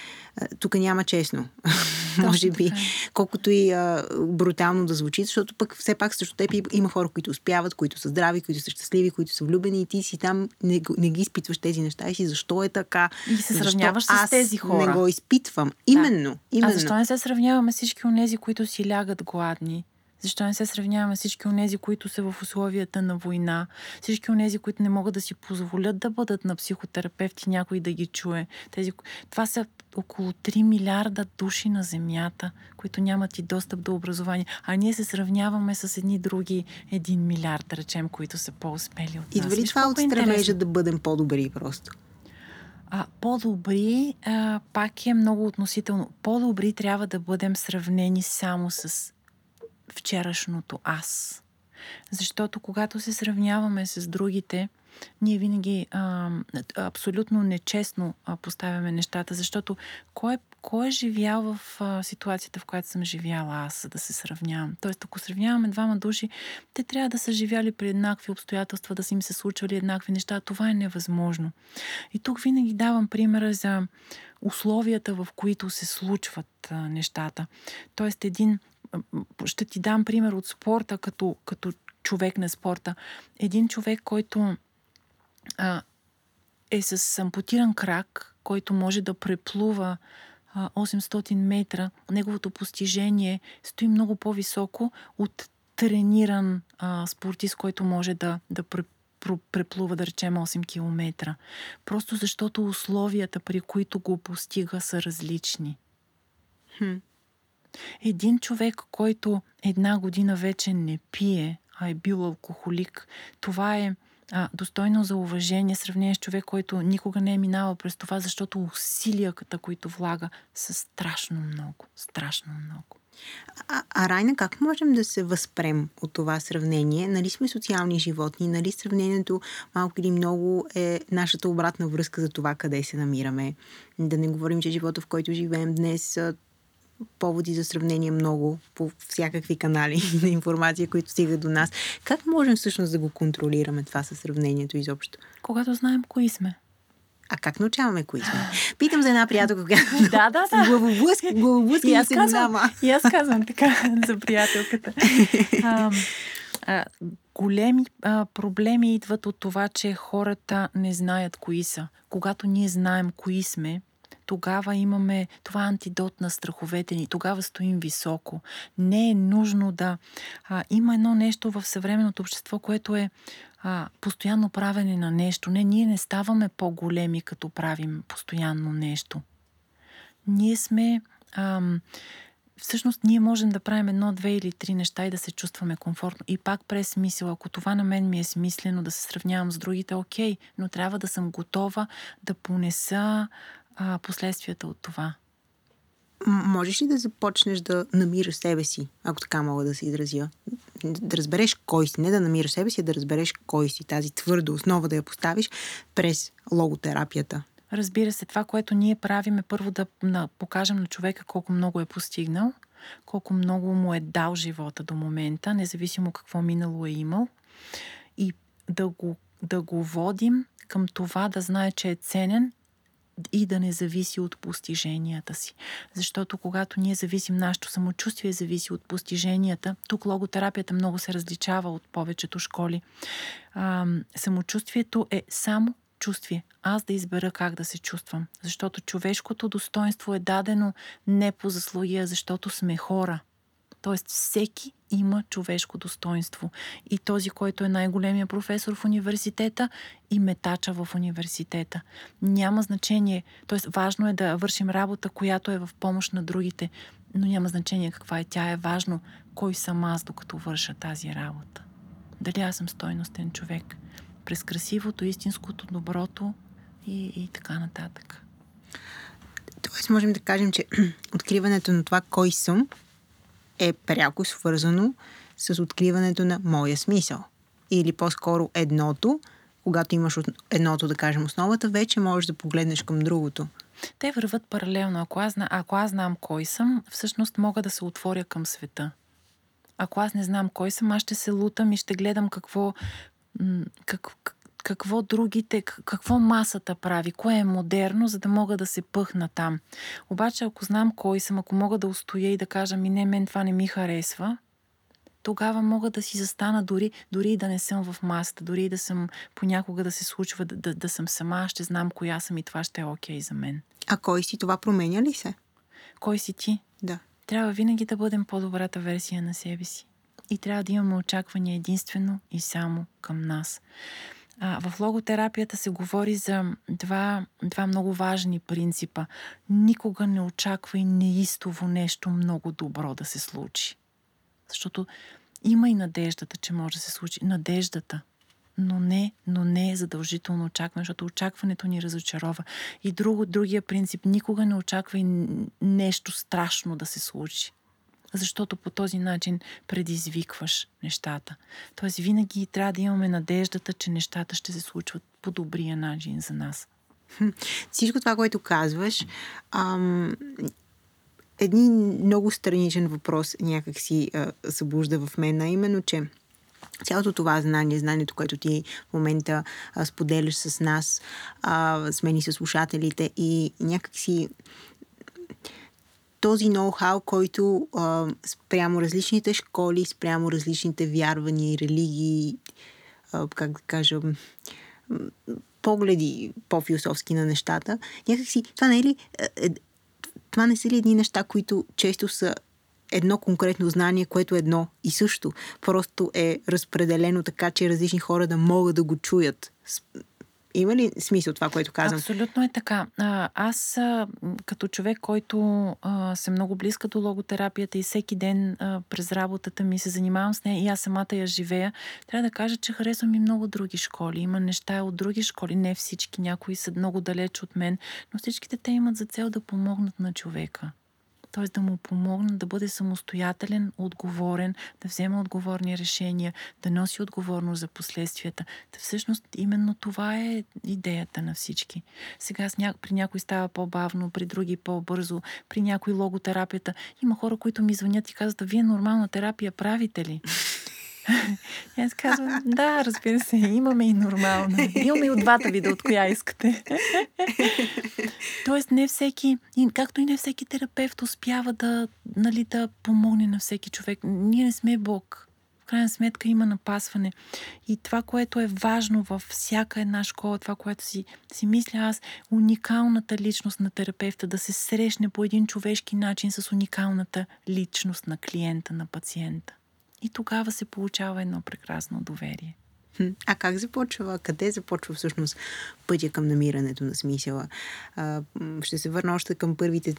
тук няма честно. Може би, колкото и а, брутално да звучи, защото пък все пак също теб има хора, които успяват, които са здрави, които са щастливи, които са влюбени и ти си там не, не ги изпитваш тези неща и си защо е така. И се сравняваш с тези хора. не го изпитвам. Именно. Да. именно. А защо не се сравняваме всички от тези, които си лягат гладни? Защо не се сравняваме всички от тези, които са в условията на война? Всички от тези, които не могат да си позволят да бъдат на психотерапевти, някой да ги чуе. Тези... Това са около 3 милиарда души на Земята, които нямат и достъп до образование. А ние се сравняваме с едни други 1 милиард, да речем, които са по-успели от нас. Идва ли това от стремежа да бъдем по-добри просто? А, по-добри а, пак е много относително. По-добри трябва да бъдем сравнени само с вчерашното аз. Защото когато се сравняваме с другите, ние винаги а, абсолютно нечестно поставяме нещата, защото кой кой е живял в а, ситуацията, в която съм живяла аз, за да се сравнявам? Тоест, ако сравняваме двама души, те трябва да са живяли при еднакви обстоятелства, да са им се случвали еднакви неща. Това е невъзможно. И тук винаги давам примера за условията, в които се случват а, нещата. Тоест, един ще ти дам пример от спорта, като, като човек на спорта. Един човек, който а, е с ампутиран крак, който може да преплува а, 800 метра, неговото постижение стои много по-високо от трениран а, спортист, който може да, да преплува, да речем, 8 км. Просто защото условията, при които го постига, са различни. Хм. Един човек, който една година вече не пие, а е бил алкохолик, това е а, достойно за уважение, сравнение с човек, който никога не е минавал през това, защото усилията, които влага, са страшно много. Страшно много. А, а Райна, как можем да се възпрем от това сравнение? Нали сме социални животни, нали сравнението малко или много е нашата обратна връзка за това къде се намираме. Да не говорим, че живота, в който живеем днес, поводи за сравнение много по всякакви канали на информация, които стигат до нас. Как можем всъщност да го контролираме това със сравнението изобщо? Когато знаем кои сме. А как научаваме кои сме? Питам за една приятелка, която да, да, да. главоблъска, главоблъска и, аз казвам, и аз казвам така за приятелката. А, а, големи а, проблеми идват от това, че хората не знаят кои са. Когато ние знаем кои сме, тогава имаме това антидот на страховете ни, тогава стоим високо. Не е нужно да... А, има едно нещо в съвременното общество, което е а, постоянно правене на нещо. Не, ние не ставаме по-големи, като правим постоянно нещо. Ние сме... Ам, всъщност ние можем да правим едно, две или три неща и да се чувстваме комфортно. И пак през смисъл, ако това на мен ми е смислено да се сравнявам с другите, окей, но трябва да съм готова да понеса а, последствията от това. Можеш ли да започнеш да намираш себе си, ако така мога да се изразя? Да разбереш кой си, не да намираш себе си, а да разбереш кой си, тази твърда основа да я поставиш през логотерапията. Разбира се, това, което ние правим е първо да, да покажем на човека колко много е постигнал, колко много му е дал живота до момента, независимо какво минало е имал. И да го, да го водим към това да знае, че е ценен и да не зависи от постиженията си. Защото когато ние зависим, нашето самочувствие зависи от постиженията, тук логотерапията много се различава от повечето школи. А, самочувствието е само чувствие. Аз да избера как да се чувствам. Защото човешкото достоинство е дадено не по заслуги, а защото сме хора. Тоест всеки има човешко достоинство. И този, който е най-големия професор в университета и метача в университета. Няма значение. Тоест важно е да вършим работа, която е в помощ на другите, но няма значение каква е тя. Е важно кой съм аз, докато върша тази работа. Дали аз съм стойностен човек. През красивото, истинското, доброто и, и така нататък. Тоест, можем да кажем, че откриването на това кой съм е пряко свързано с откриването на моя смисъл. Или по-скоро едното, когато имаш едното, да кажем, основата, вече можеш да погледнеш към другото. Те върват паралелно. Ако аз, ако аз знам кой съм, всъщност мога да се отворя към света. Ако аз не знам кой съм, аз ще се лутам и ще гледам какво, как, какво другите, какво масата прави, кое е модерно, за да мога да се пъхна там. Обаче, ако знам кой съм, ако мога да устоя и да кажа, ми не, мен това не ми харесва, тогава мога да си застана дори, дори и да не съм в масата, дори и да съм понякога да се случва да, да, да съм сама, ще знам коя съм и това ще е окей okay за мен. А кой си? Това променя ли се? Кой си ти? Да. Трябва винаги да бъдем по-добрата версия на себе си. И трябва да имаме очаквания единствено и само към нас. А, в логотерапията се говори за два, два много важни принципа. Никога не очаквай неистово нещо много добро да се случи. Защото има и надеждата, че може да се случи. Надеждата. Но не, но не е задължително очакване, защото очакването ни разочарова. И друго, другия принцип, никога не очаквай нещо страшно да се случи защото по този начин предизвикваш нещата. Тоест винаги трябва да имаме надеждата, че нещата ще се случват по добрия начин за нас. Всичко това, което казваш, ам, един много страничен въпрос някак си събужда в мен, а именно, че цялото това знание, знанието, което ти в момента а, споделяш с нас, а, с мен и с слушателите и някакси този ноу-хау, който а, спрямо различните школи, спрямо различните вярвания и религии, а, как да кажа, погледи по-философски на нещата, някакси, това не е ли, е, е, това не са ли едни неща, които често са едно конкретно знание, което е едно и също. Просто е разпределено така, че различни хора да могат да го чуят. Има ли смисъл това, което казвам? Абсолютно е така. Аз като човек, който съм много близка до логотерапията и всеки ден през работата ми се занимавам с нея и аз самата я живея, трябва да кажа, че харесвам и много други школи. Има неща от други школи, не всички, някои са много далеч от мен, но всичките те имат за цел да помогнат на човека т.е. да му помогнат да бъде самостоятелен, отговорен, да взема отговорни решения, да носи отговорност за последствията. Да всъщност именно това е идеята на всички. Сега при някой става по-бавно, при други по-бързо, при някой логотерапията. Има хора, които ми звънят и казват, вие нормална терапия правите ли? Аз казвам, да, разбира се, имаме и нормално. Имаме и от двата вида, от коя искате. Тоест, не всеки, както и не всеки терапевт успява да, нали, да помогне на всеки човек. Ние не сме Бог. В крайна сметка има напасване. И това, което е важно във всяка една школа, това, което си, си мисля аз, уникалната личност на терапевта да се срещне по един човешки начин с уникалната личност на клиента, на пациента. И тогава се получава едно прекрасно доверие. А как започва? Къде започва всъщност пътя към намирането на смисъла? А, ще се върна още към първите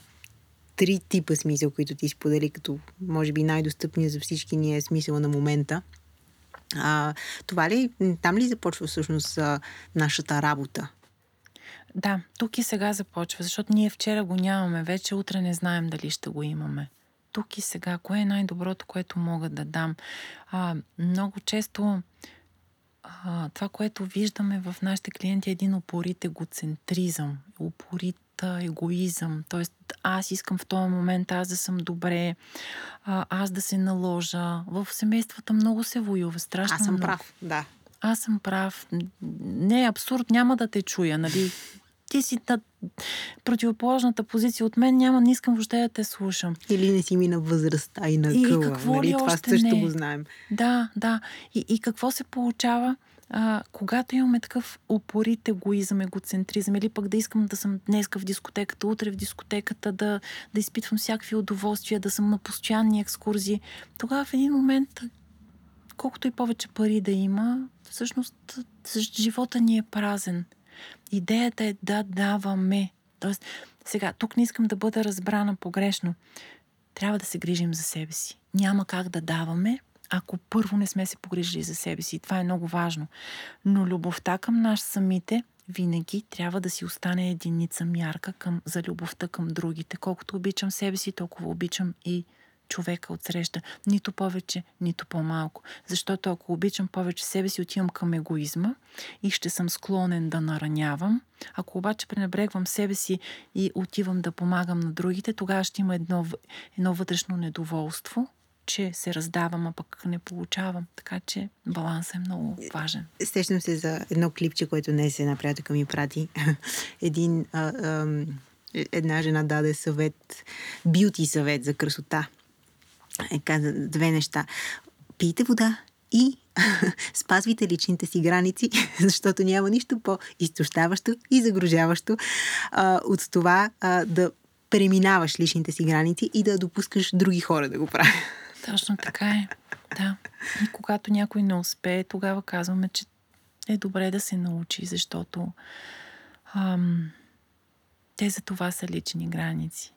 три типа смисъл, които ти сподели, като може би най-достъпния за всички ни е смисъла на момента. А, това ли, там ли започва всъщност а, нашата работа? Да, тук и сега започва, защото ние вчера го нямаме, вече утре не знаем дали ще го имаме тук и сега, кое е най-доброто, което мога да дам. А, много често а, това, което виждаме в нашите клиенти е един упорит егоцентризъм, упорит егоизъм. Тоест, аз искам в този момент аз да съм добре, аз да се наложа. В семействата много се воюва, страшно Аз съм много. прав, да. Аз съм прав. Не, абсурд, няма да те чуя, нали? Ти си на противоположната позиция от мен, няма, не искам въобще да те слушам. Или не си ми на възрастта и на къла. И какво нали? ли Това също не? го знаем. Да, да. И, и какво се получава? а, когато имаме такъв упорит егоизъм, егоцентризъм, или пък да искам да съм днеска в дискотеката, утре в дискотеката, да, да изпитвам всякакви удоволствия, да съм на постоянни екскурзии, тогава в един момент, колкото и повече пари да има, всъщност живота ни е празен. Идеята е да даваме. Тоест, сега, тук не искам да бъда разбрана погрешно. Трябва да се грижим за себе си. Няма как да даваме, ако първо не сме се погрижили за себе си. Това е много важно. Но любовта към нас самите винаги трябва да си остане единица мярка към, за любовта към другите. Колкото обичам себе си, толкова обичам и човека отсреща. Нито повече, нито по-малко. Защото ако обичам повече себе си, отивам към егоизма и ще съм склонен да наранявам. Ако обаче пренебрегвам себе си и отивам да помагам на другите, тогава ще има едно, едно вътрешно недоволство, че се раздавам, а пък не получавам. Така че балансът е много важен. Сещам се за едно клипче, което днес една приятелка ми прати. Един, а, а, една жена даде съвет, бюти съвет за красота. Е, каза две неща. Пийте вода и спазвайте личните си граници, защото няма нищо по-изтощаващо и загружаващо а, от това а, да преминаваш личните си граници и да допускаш други хора да го правят. Точно така е. Да. И когато някой не успее, тогава казваме, че е добре да се научи, защото ам, те за това са лични граници.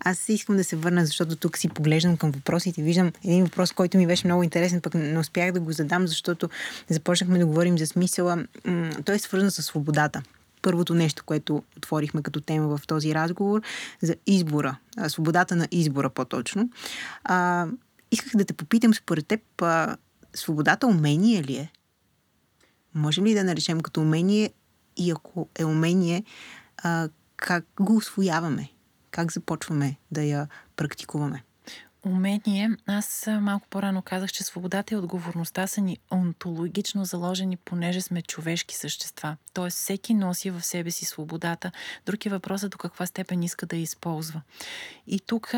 Аз искам да се върна, защото тук си поглеждам към въпросите. Виждам един въпрос, който ми беше много интересен, пък не успях да го задам, защото започнахме да говорим за смисъла. Той е свързан с свободата първото нещо, което отворихме като тема в този разговор, за избора, свободата на избора по-точно. А, исках да те попитам според теб, а, свободата умение ли е? Можем ли да наречем като умение и ако е умение, а, как го освояваме? Как започваме да я практикуваме? умение, аз малко по-рано казах, че свободата и отговорността са ни онтологично заложени, понеже сме човешки същества. Тоест всеки носи в себе си свободата. Друг е въпросът до каква степен иска да я използва. И тук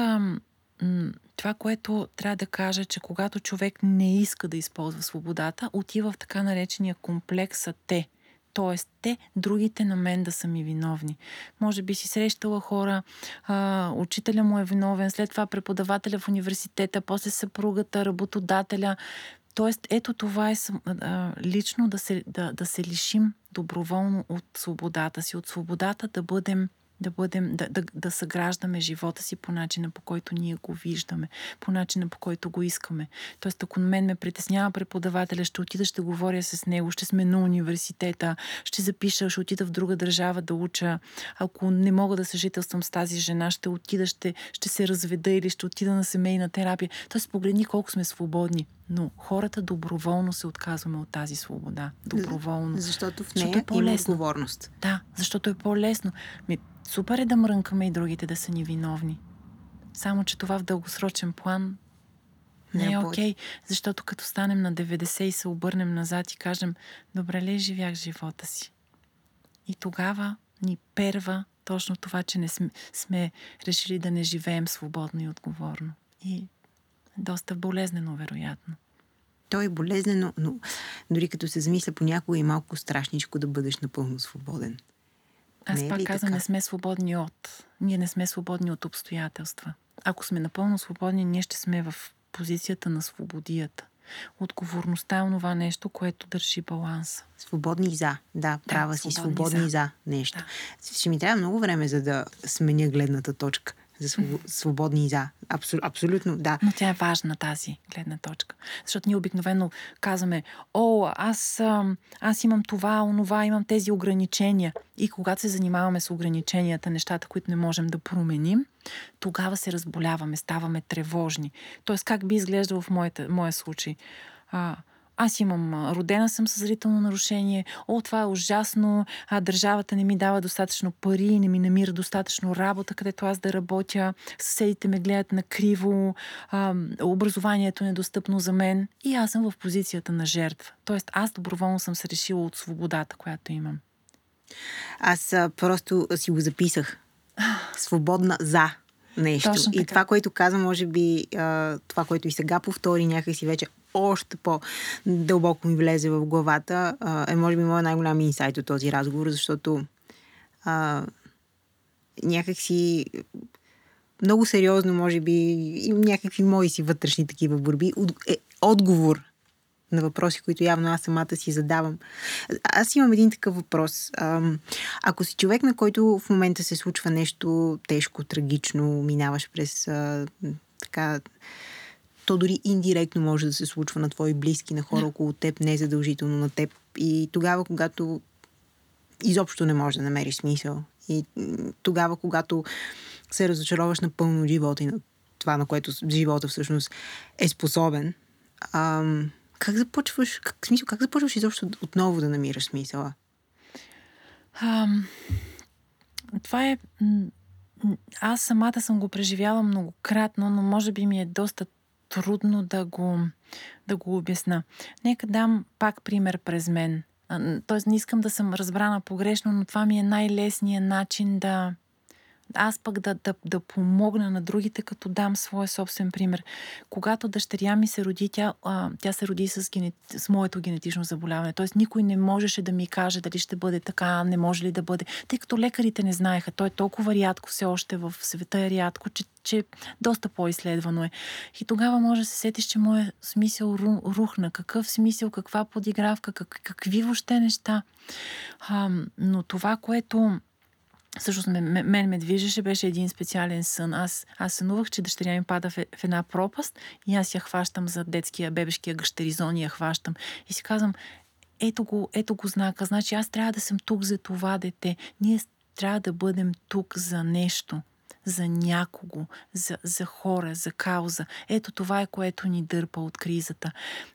това, което трябва да кажа, че когато човек не иска да използва свободата, отива в така наречения комплекса те – Тоест, те, другите на мен да са ми виновни. Може би си срещала хора, а, учителя му е виновен, след това преподавателя в университета, после съпругата, работодателя. Тоест, ето това е а, лично да се, да, да се лишим доброволно от свободата си, от свободата да бъдем да бъдем, да, да, да съграждаме живота си по начина, по който ние го виждаме, по начина, по който го искаме. Тоест, ако мен ме притеснява преподавателя, ще отида, ще говоря с него, ще сме на университета, ще запиша, ще отида в друга държава да уча. Ако не мога да съжителствам с тази жена, ще отида, ще, ще се разведа или ще отида на семейна терапия. Тоест, погледни колко сме свободни. Но хората доброволно се отказваме от тази свобода. Доброволно. Защото в нея защото е има отговорност. Да, защото е по-лесно. Ми, Супер е да мрънкаме и другите да са ни виновни. Само, че това в дългосрочен план не е окей, okay, защото като станем на 90 и се обърнем назад и кажем, добре ли живях живота си? И тогава ни перва точно това, че не сме, сме решили да не живеем свободно и отговорно. И доста болезнено, вероятно. То е болезнено, но дори като се замисля, понякога е малко страшничко да бъдеш напълно свободен. Аз не е пак казвам, така? не сме свободни от. Ние не сме свободни от обстоятелства. Ако сме напълно свободни, ние ще сме в позицията на свободията. Отговорността е онова нещо, което държи баланса. Свободни за. Да, права да, си. Свободни, свободни за. за нещо. Да. Ще ми трябва много време, за да сменя гледната точка за свободни за. Абсол, абсолютно, да. Но тя е важна тази гледна точка. Защото ние обикновено казваме, о, аз, аз имам това, онова, имам тези ограничения. И когато се занимаваме с ограниченията, нещата, които не можем да променим, тогава се разболяваме, ставаме тревожни. Тоест, как би изглеждало в моята, моя случай? А, аз имам, родена съм с зрително нарушение, о, това е ужасно, а, държавата не ми дава достатъчно пари, не ми намира достатъчно работа, където аз да работя, съседите ме гледат на криво, а, образованието е недостъпно за мен и аз съм в позицията на жертва. Тоест аз доброволно съм се решила от свободата, която имам. Аз а, просто си го записах. Свободна за нещо. И това, което каза, може би, а, това, което и сега повтори някакси вече още по-дълбоко ми влезе в главата, е може би моят най-голям инсайт от този разговор, защото а, някакси много сериозно, може би, и някакви мои си вътрешни такива борби, е отговор на въпроси, които явно аз самата си задавам. Аз имам един такъв въпрос. Ако си човек, на който в момента се случва нещо тежко, трагично, минаваш през а, така то дори индиректно може да се случва на твои близки, на хора около теб, не задължително на теб. И тогава, когато изобщо не можеш да намериш смисъл. И тогава, когато се разочароваш напълно от живота и на това, на което живота всъщност е способен, ам, как започваш, как, смисъл, как започваш изобщо отново да намираш смисъла? Ам, това е... Аз самата съм го преживяла многократно, но може би ми е доста трудно да го, да го обясна. Нека дам пак пример през мен. Тоест не искам да съм разбрана погрешно, но това ми е най-лесният начин да, аз пък да, да, да помогна на другите, като дам своя собствен пример. Когато дъщеря ми се роди, тя, а, тя се роди с, генет, с моето генетично заболяване. Тоест никой не можеше да ми каже дали ще бъде така, не може ли да бъде. Тъй като лекарите не знаеха. Той е толкова рядко все още в света е рядко, че, че доста по-изследвано е. И тогава може да се сетиш, че моят смисъл рухна. Какъв смисъл, каква подигравка, как, какви въобще неща. А, но това, което Всъщност мен, мен ме движеше, беше един специален сън. Аз, аз сънувах, че дъщеря ми пада в, в една пропаст и аз я хващам за детския бебешкия гъщеризон и я хващам. И си казвам, ето го, ето го знака. Значи аз трябва да съм тук за това дете. Ние трябва да бъдем тук за нещо за някого, за, за хора, за кауза. Ето това е което ни дърпа от кризата.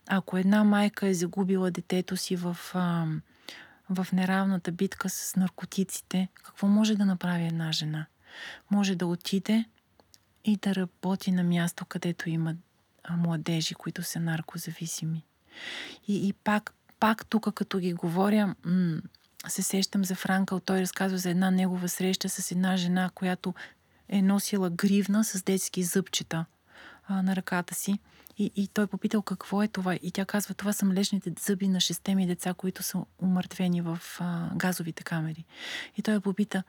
Ако една майка е загубила детето си в, а, в неравната битка с наркотиците, какво може да направи една жена? Може да отиде и да работи на място, където има младежи, които са наркозависими. И, и пак, пак тук, като ги говоря, м- се сещам за Франкъл. Той разказва за една негова среща с една жена, която е носила гривна с детски зъбчета а, на ръката си. И, и той попитал какво е това. И тя казва, това са млечните зъби на шесте ми деца, които са умъртвени в а, газовите камери. И той попита,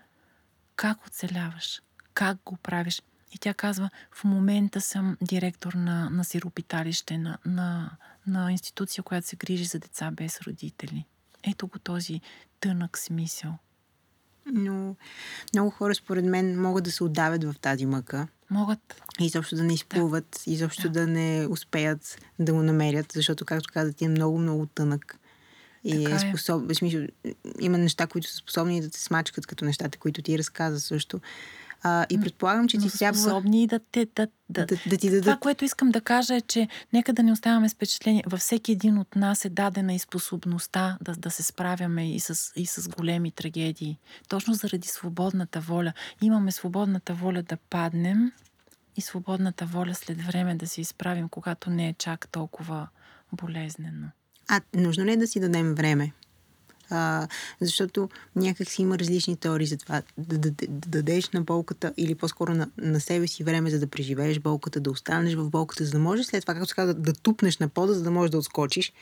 как оцеляваш? Как го правиш? И тя казва, в момента съм директор на, на сиропиталище, на, на, на институция, която се грижи за деца без родители. Ето го този тънък смисъл. Но много хора, според мен, могат да се отдавят в тази мъка. Могат. Изобщо да не изплуват, да. изобщо да. да не успеят да го намерят, защото, както казах, е много, много тънък. И така е, е. способ... Смисъл, има неща, които са способни да те смачкат, като нещата, които ти разказа също. А, и предполагам, че ти трябва... Способни да, те, да, да, да, да ти дадат... Това, което искам да кажа е, че нека да не оставяме с впечатление. Във всеки един от нас е дадена и способността да, да се справяме и с, и с големи трагедии. Точно заради свободната воля. Имаме свободната воля да паднем и свободната воля след време да се изправим, когато не е чак толкова болезнено. А нужно ли е да си дадем време? А, защото някак си има различни теории за това. Да, да, да, да дадеш на болката или по-скоро на, на себе си време, за да преживееш болката, да останеш в болката, за да можеш след това, както се казва, да тупнеш на пода, за да можеш да отскочиш.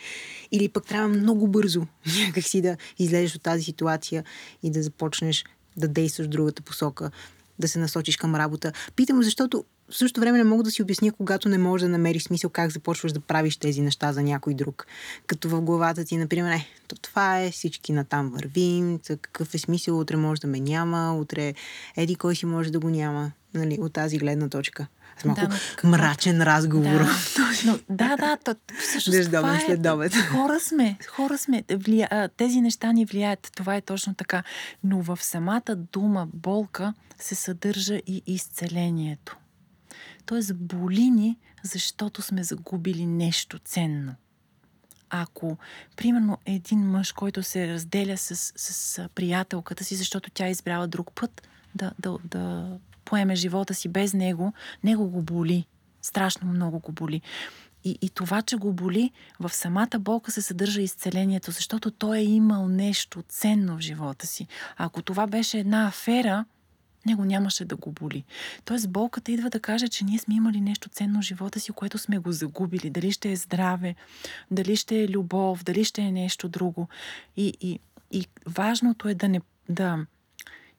Или пък трябва много бързо някак си да излезеш от тази ситуация и да започнеш да действаш в другата посока, да се насочиш към работа. Питам, защото в същото време не мога да си обясня, когато не можеш да намериш смисъл как започваш да правиш тези неща за някой друг. Като в главата ти, например, е, то това е, всички натам вървим, какъв е смисъл, утре може да ме няма, утре еди кой си може да го няма, нали, от тази гледна точка. С малко да, мрачен разговор. Да, но, да, да, то, всъщност това е, след обед. Хора сме, хора сме. Влия, тези неща ни влияят. Това е точно така. Но в самата дума болка се съдържа и изцелението. Тоест боли ни, защото сме загубили нещо ценно. Ако, примерно, един мъж, който се разделя с, с, с приятелката си, защото тя е избрала друг път да, да, да поеме живота си без него, него го боли. Страшно много го боли. И, и това, че го боли, в самата болка се съдържа изцелението, защото той е имал нещо ценно в живота си. Ако това беше една афера, него нямаше да го боли. Тоест болката идва да каже, че ние сме имали нещо ценно в живота си, което сме го загубили. Дали ще е здраве, дали ще е любов, дали ще е нещо друго. И, и, и важното е да не... Да,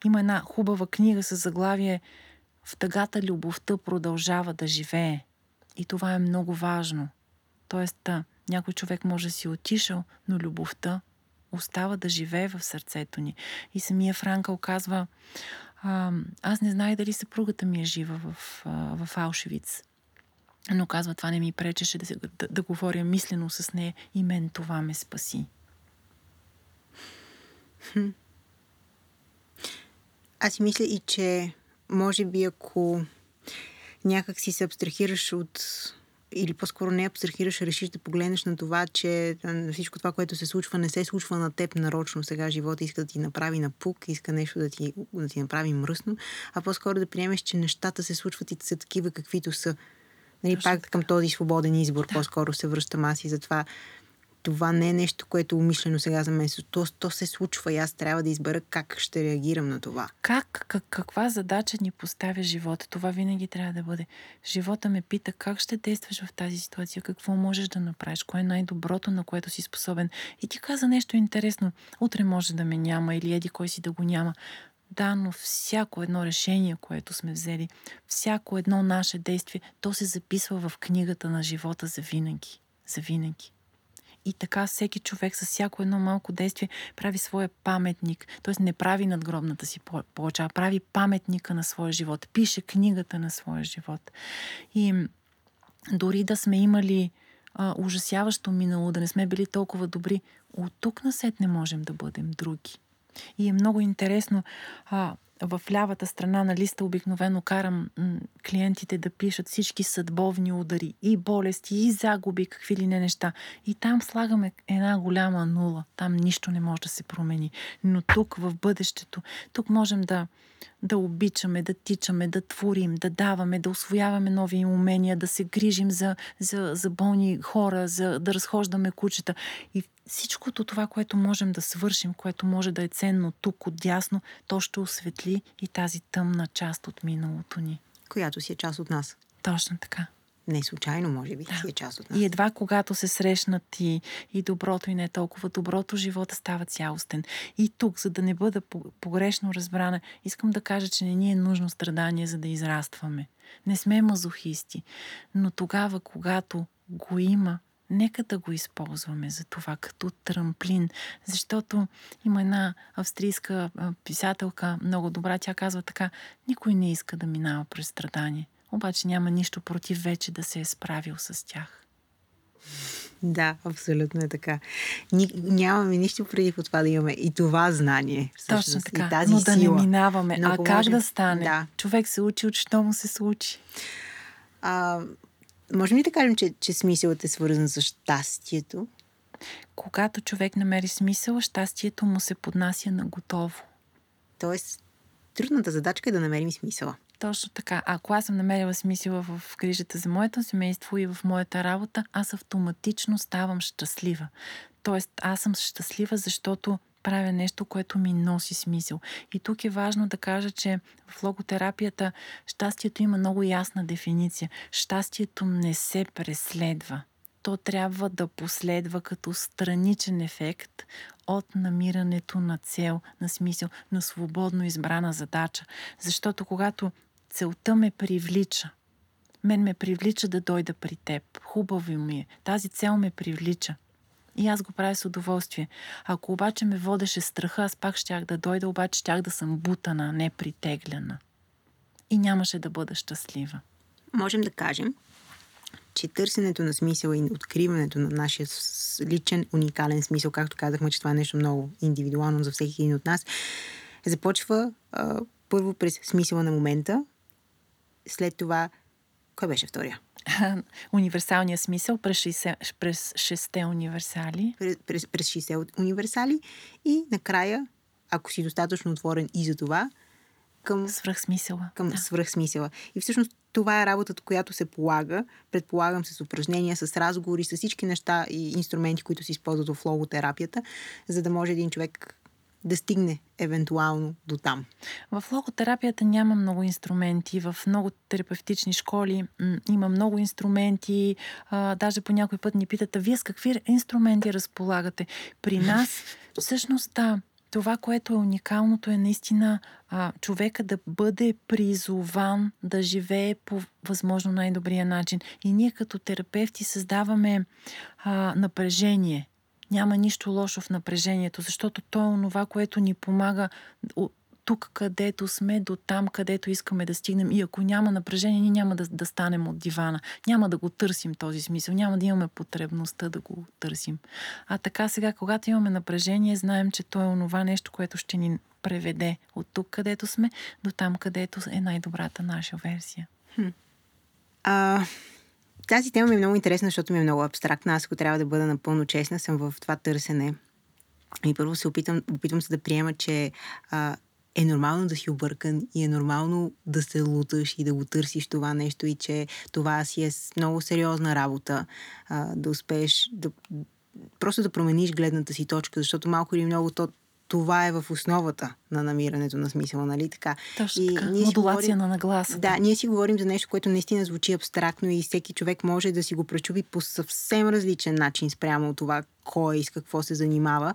има една хубава книга с заглавие В тъгата любовта продължава да живее. И това е много важно. Тоест, да, някой човек може да си отишъл, но любовта остава да живее в сърцето ни. И самия Франкъл казва, а, аз не знае дали съпругата ми е жива в, в Аушевиц. Но казва, това не ми пречеше да, да, да говоря мислено с нея и мен това ме спаси. Аз си мисля и, че може би ако някак си се абстрахираш от или по-скоро не абстрахираш, решиш да погледнеш на това, че всичко това, което се случва, не се случва на теб нарочно. Сега живота иска да ти направи напук, иска нещо да ти, да ти направи мръсно, а по-скоро да приемеш, че нещата се случват и са такива, каквито са. Нали, пак така. към този свободен избор, да. по-скоро се връщам аз и затова това не е нещо, което е умишлено сега за мен. То, то се случва и аз трябва да избера как ще реагирам на това. Как, как, каква задача ни поставя живота? Това винаги трябва да бъде. Живота ме пита как ще действаш в тази ситуация, какво можеш да направиш, кое е най-доброто, на което си способен. И ти каза нещо интересно. Утре може да ме няма или еди кой си да го няма. Да, но всяко едно решение, което сме взели, всяко едно наше действие, то се записва в книгата на живота за винаги. За винаги. И така всеки човек с всяко едно малко действие прави своя паметник. Т.е. не прави надгробната си плоча, а прави паметника на своя живот. Пише книгата на своя живот. И дори да сме имали а, ужасяващо минало, да не сме били толкова добри, от тук насет не можем да бъдем други. И е много интересно. А, в лявата страна на листа обикновено карам клиентите да пишат всички съдбовни удари и болести, и загуби, какви ли не неща. И там слагаме една голяма нула. Там нищо не може да се промени. Но тук, в бъдещето, тук можем да, да обичаме, да тичаме, да творим, да даваме, да освояваме нови умения, да се грижим за, за, за болни хора, за да разхождаме кучета. И всичкото това, което можем да свършим, което може да е ценно тук, отдясно, то ще осветли и тази тъмна част от миналото ни. Която си е част от нас. Точно така. Не случайно, може би, да. си е част от нас. И едва когато се срещнат и, и доброто, и не толкова доброто, живота става цялостен. И тук, за да не бъда погрешно разбрана, искам да кажа, че не ни е нужно страдание, за да израстваме. Не сме мазохисти. Но тогава, когато го има, Нека да го използваме за това като трамплин, защото има една австрийска писателка, много добра, тя казва така, никой не иска да минава през страдание, обаче няма нищо против вече да се е справил с тях. Да, абсолютно е така. Ни, нямаме нищо преди по това да имаме и това знание. Всъщност, Точно така, и тази но да сила. не минаваме. Но а как можем... да стане? Да. Човек се учи от що му се случи. А, Можем ли да кажем, че, че смисълът е свързан с щастието? Когато човек намери смисъл, щастието му се поднася на готово. Тоест, трудната задачка е да намерим смисъла. Точно така. Ако аз съм намерила смисъла в грижата за моето семейство и в моята работа, аз автоматично ставам щастлива. Тоест, аз съм щастлива, защото правя нещо, което ми носи смисъл. И тук е важно да кажа, че в логотерапията щастието има много ясна дефиниция. Щастието не се преследва. То трябва да последва като страничен ефект от намирането на цел, на смисъл, на свободно избрана задача. Защото когато целта ме привлича, мен ме привлича да дойда при теб. Хубаво ми е. Тази цел ме привлича. И аз го правя с удоволствие. Ако обаче ме водеше страха, аз пак щях да дойда, обаче щях да съм бутана, не притеглена. И нямаше да бъда щастлива. Можем да кажем, че търсенето на смисъл и откриването на нашия личен, уникален смисъл, както казахме, че това е нещо много индивидуално за всеки един от нас, започва а, първо през смисъла на момента, след това, кой беше втория? универсалния смисъл през 6, през 6 универсали. През, през, през 60 универсали и накрая, ако си достатъчно отворен и за това, към свръхсмисъла. Към да. свръхсмисъла. И всъщност това е работата, която се полага, предполагам с упражнения, с разговори, с всички неща и инструменти, които се използват в логотерапията, за да може един човек да стигне евентуално до там? В логотерапията няма много инструменти. В много терапевтични школи м- има много инструменти. А, даже по някой път ни питат, а вие с какви инструменти разполагате? При нас, всъщност, да, това, което е уникалното е наистина а, човека да бъде призован да живее по възможно най-добрия начин. И ние като терапевти създаваме а, напрежение. Няма нищо лошо в напрежението, защото то е онова, което ни помага тук, където сме, до там, където искаме да стигнем. И ако няма напрежение, ние няма да, да станем от дивана. Няма да го търсим този смисъл. Няма да имаме потребността да го търсим. А така сега, когато имаме напрежение, знаем, че то е онова нещо, което ще ни преведе от тук, където сме, до там, където е най-добрата наша версия. Хм. А, тази тема ми е много интересна, защото ми е много абстрактна. Аз, ако трябва да бъда напълно честна, съм в това търсене. И първо се опитам, опитвам се да приема, че а, е нормално да си объркан и е нормално да се луташ и да го търсиш това нещо и че това си е много сериозна работа а, да успееш да просто да промениш гледната си точка, защото малко или много то това е в основата на намирането на смисъла, нали така? Точно и така. Ние Модулация говорим, на нагласа. Да, ние си говорим за нещо, което наистина звучи абстрактно и всеки човек може да си го пречупи по съвсем различен начин спрямо това кой и с какво се занимава.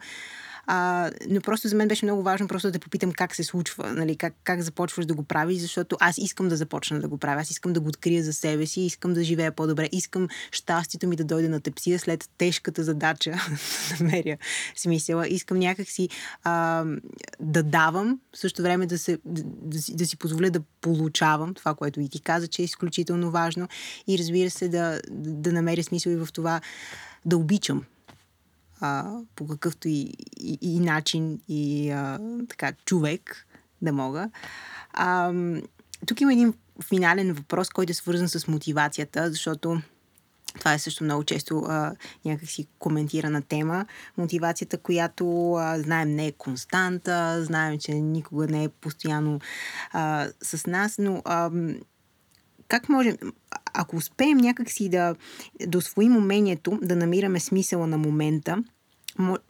А, но просто за мен беше много важно просто да попитам как се случва, нали, как, как започваш да го правиш, защото аз искам да започна да го правя, аз искам да го открия за себе си, искам да живея по-добре, искам щастието ми да дойде на тепсия след тежката задача да намеря смисъла. Искам някакси а, да давам, в същото време да, се, да, да, си, да си позволя да получавам това, което и ти каза, че е изключително важно. И разбира се да, да намеря смисъл и в това да обичам а, по какъвто и, и, и начин и а, така човек да мога. А, тук има един финален въпрос, който е свързан с мотивацията, защото това е също много често а, някакси коментирана тема. Мотивацията, която а, знаем не е константа, знаем, че никога не е постоянно а, с нас, но а, как можем, ако успеем някакси да, да освоим умението да намираме смисъла на момента,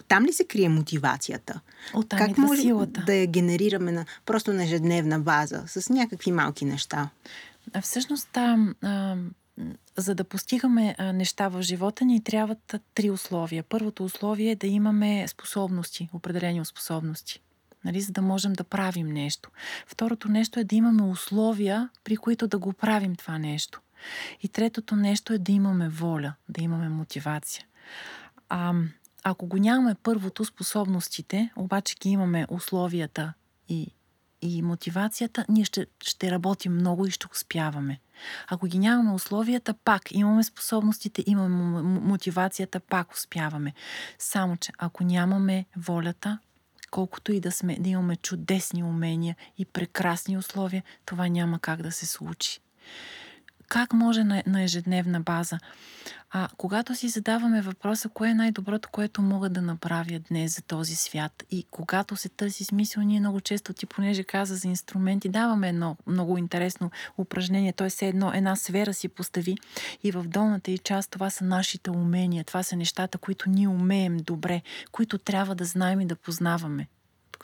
там ли се крие мотивацията? Оттам как може силата. да я генерираме на, просто на ежедневна база, с някакви малки неща? А всъщност, а, а, за да постигаме а, неща в живота ни, трябват три условия. Първото условие е да имаме способности, определени способности нали, за да можем да правим нещо. Второто нещо е да имаме условия, при които да го правим това нещо. И третото нещо е да имаме воля, да имаме мотивация. А, ако го нямаме първото способностите, обаче ги имаме условията и, и мотивацията, ние ще, ще работим много и ще успяваме. Ако ги нямаме условията, пак имаме способностите, имаме мотивацията, пак успяваме. Само, че ако нямаме волята, колкото и да сме, да имаме чудесни умения и прекрасни условия, това няма как да се случи. Как може на, на ежедневна база? А когато си задаваме въпроса, кое е най-доброто, което мога да направя днес за този свят и когато се търси смисъл, ние много често, ти понеже каза за инструменти, даваме едно много интересно упражнение. Той се едно, една сфера си постави и в долната и част това са нашите умения. Това са нещата, които ние умеем добре, които трябва да знаем и да познаваме.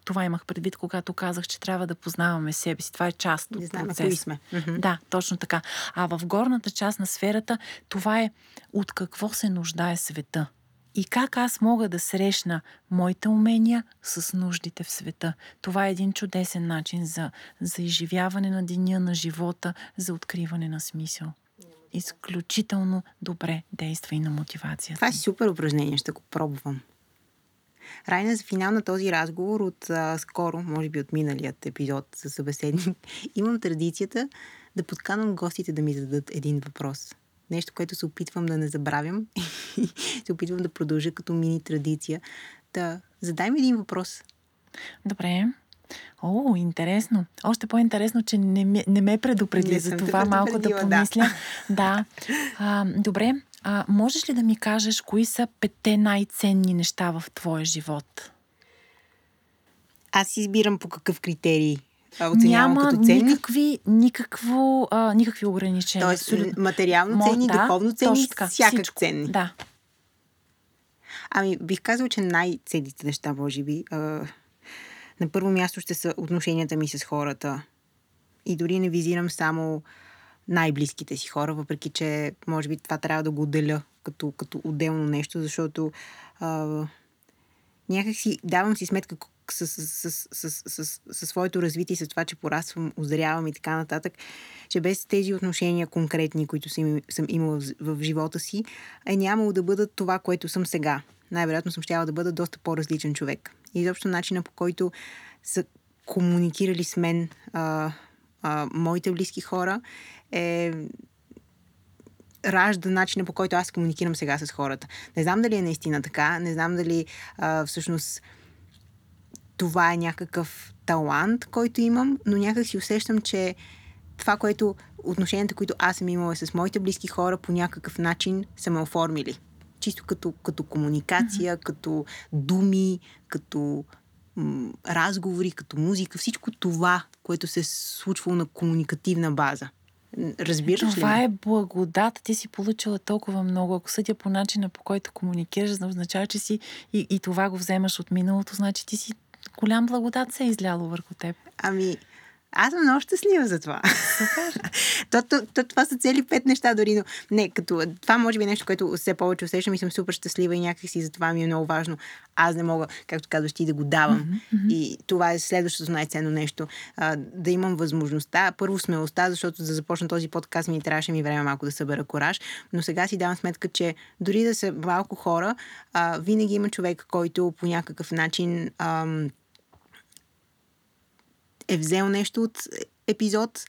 Това имах предвид, когато казах, че трябва да познаваме себе си. Това е част от да знаем кои сме. Да, точно така. А в горната част на сферата, това е от какво се нуждае света. И как аз мога да срещна моите умения с нуждите в света. Това е един чудесен начин за, за изживяване на деня, на живота, за откриване на смисъл. Изключително добре действа и на мотивацията. Това е супер упражнение, ще го пробвам. Райна, за финал на този разговор от а, скоро, може би от миналият епизод с събеседник, имам традицията да подканам гостите да ми зададат един въпрос. Нещо, което се опитвам да не забравям и се опитвам да продължа като мини традиция. Да, задай ми един въпрос. Добре. О, интересно. Още по-интересно, че не, ме, не ме предупреди за това малко да помисля. Да. да. А, добре. А, можеш ли да ми кажеш, кои са пете най-ценни неща в твоя живот? Аз избирам по какъв критерий оценявам Няма като ценни. никакви, никакво, а, никакви ограничения. Тоест, абсолютно. материално ценни, да, духовно ценни, така, всякак всичко. ценни. Да. Ами, бих казал, че най-ценните неща, може би, а, на първо място ще са отношенията ми с хората. И дори не визирам само най-близките си хора, въпреки че може би това трябва да го отделя като, като отделно нещо, защото а, някак си давам си сметка с, с, с, с, с, с, своето развитие, с това, че пораствам, озрявам и така нататък, че без тези отношения конкретни, които съм, съм имала в, в живота си, е нямало да бъдат това, което съм сега. Най-вероятно съм щяла да бъда доста по-различен човек. И изобщо начина по който са комуникирали с мен а, а, моите близки хора е ражда начина по който аз комуникирам сега с хората. Не знам дали е наистина така, не знам дали а, всъщност това е някакъв талант, който имам, но някак си усещам, че това, което отношенията, които аз съм имала с моите близки хора, по някакъв начин са ме оформили. Чисто като, като комуникация, mm-hmm. като думи, като м- разговори, като музика, всичко това, което се е случвало на комуникативна база. Разбираш Това ли? Това е благодат. Ти си получила толкова много. Ако съдя по начина, по който комуникираш, означава, че си и, и това го вземаш от миналото, значи ти си голям благодат се е изляло върху теб. Ами, аз съм много щастлива за това. То, то, то, това са цели пет неща дори, но не, като това може би е нещо, което все повече усещам и съм супер щастлива и някакси за това ми е много важно. Аз не мога, както казваш ти, да го давам. Mm-hmm. И това е следващото най-ценно нещо. А, да имам възможността, първо смелостта, защото за да започна този подкаст ми трябваше ми време малко да събера кораж, но сега си давам сметка, че дори да са малко хора, а, винаги има човек, който по някакъв начин ам, е взел нещо от епизод,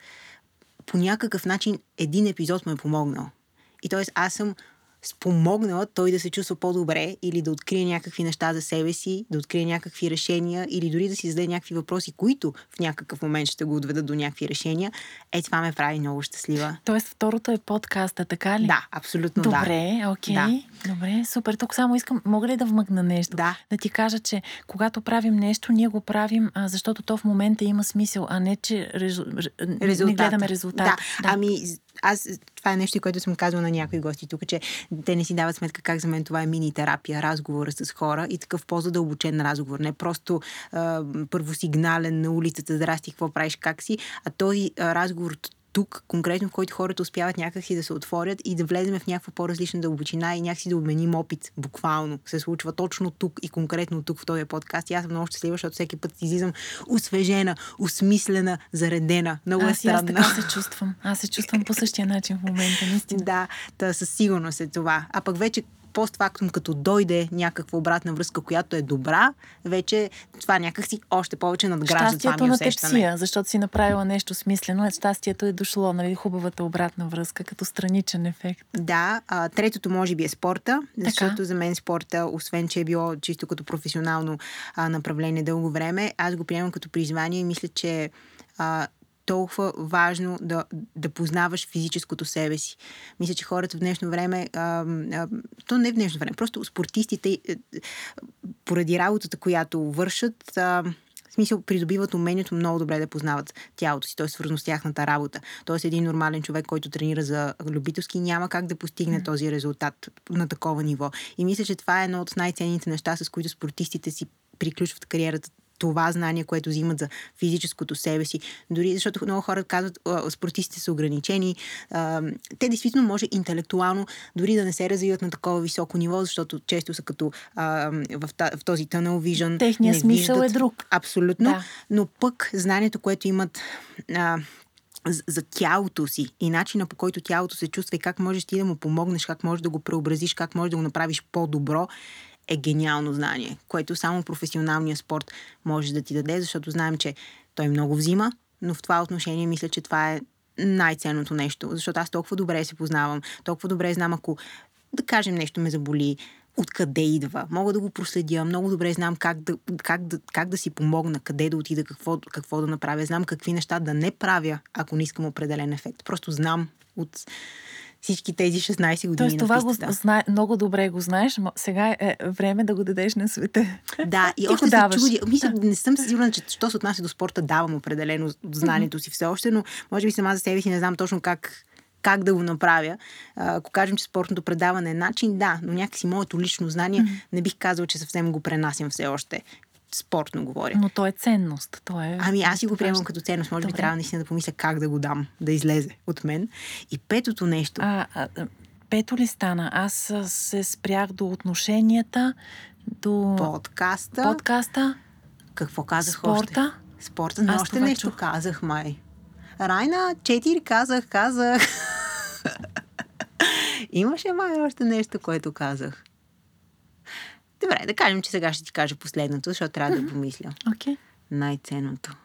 по някакъв начин един епизод му е помогнал. И т.е. аз съм спомогнала той да се чувства по-добре или да открие някакви неща за себе си, да открие някакви решения или дори да си зададе някакви въпроси, които в някакъв момент ще го отведат до някакви решения, е това ме прави много щастлива. Тоест второто е подкаста, така ли? Да, абсолютно Добре, да. окей. Да. Добре, супер. Тук само искам, мога ли да вмъкна нещо? Да. Да ти кажа, че когато правим нещо, ние го правим, а, защото то в момента има смисъл, а не, че резу... не гледаме резултат. Да. да. Ами, аз, това е нещо, което съм казала на някои гости тук, че те не си дават сметка как за мен това е мини терапия, разговора с хора и такъв по-задълбочен разговор. Не просто а, първосигнален на улицата, здрасти, какво правиш, как си, а този разговор тук, конкретно в който хората успяват някакси да се отворят и да влезем в някаква по-различна дълбочина и някакси да обменим опит. Буквално се случва точно тук и конкретно тук в този подкаст. И аз съм много щастлива, защото всеки път излизам освежена, осмислена, заредена. Много аз е странно. Аз така се чувствам. Аз се чувствам по същия начин в момента, наистина. Да, да, със сигурност е това. А пък вече постфактум, като дойде някаква обратна връзка, която е добра, вече това някакси още повече надгражда щастието това ми на усещане. тепсия, защото си направила нещо смислено, щастието е дошло, нали, хубавата обратна връзка, като страничен ефект. Да, а, третото може би е спорта, защото така. за мен спорта, освен че е било чисто като професионално а, направление дълго време, аз го приемам като призвание и мисля, че а, толкова важно да, да познаваш физическото себе си. Мисля, че хората в днешно време, а, а, то не в днешно време, просто спортистите, е, поради работата, която вършат, а, в смисъл придобиват умението много добре да познават тялото си, т.е. свързано с тяхната работа. Тоест един нормален човек, който тренира за любителски, няма как да постигне mm. този резултат на такова ниво. И мисля, че това е едно от най-ценните неща, с които спортистите си приключват кариерата това знание, което взимат за физическото себе си. Дори защото много хора казват, спортистите са ограничени. те действително може интелектуално дори да не се развиват на такова високо ниво, защото често са като в, този тънъл вижен. Техният смисъл виждат. е друг. Абсолютно. Да. Но пък знанието, което имат за тялото си и начина по който тялото се чувства и как можеш ти да му помогнеш, как можеш да го преобразиш, как можеш да го направиш по-добро, е гениално знание, което само професионалния спорт може да ти даде, защото знаем, че той много взима, но в това отношение мисля, че това е най-ценното нещо, защото аз толкова добре се познавам, толкова добре знам, ако да кажем нещо ме заболи, откъде идва. Мога да го проследя, много добре знам как да, как да, как да си помогна, къде да отида, какво, какво да направя. Знам какви неща да не правя, ако не искам определен ефект. Просто знам от всички тези 16 години. Тоест това го зна... много добре го знаеш, сега е време да го дадеш на света. Да, и още се чуди. Мисля, не съм сигурна, че що се отнася до спорта, давам определено знанието си все още, но може би сама за себе си не знам точно как как да го направя. Ако кажем, че спортното предаване е начин, да, но някакси моето лично знание не бих казала, че съвсем го пренасям все още спортно говоря. Но то е ценност. То е ами аз си го приемам като ценност. Може би Добре. трябва наистина да помисля как да го дам, да излезе от мен. И петото нещо. А, а, пето ли стана? Аз се спрях до отношенията, до подкаста. подкаста, Какво казах още? спорта. Спорта. Но Аз още нещо чух. казах, май. Райна, четири казах, казах. Имаше май още нещо, което казах. Добре, да кажем, че сега ще ти кажа последното, защото трябва да помисля. Окей. Най-ценното.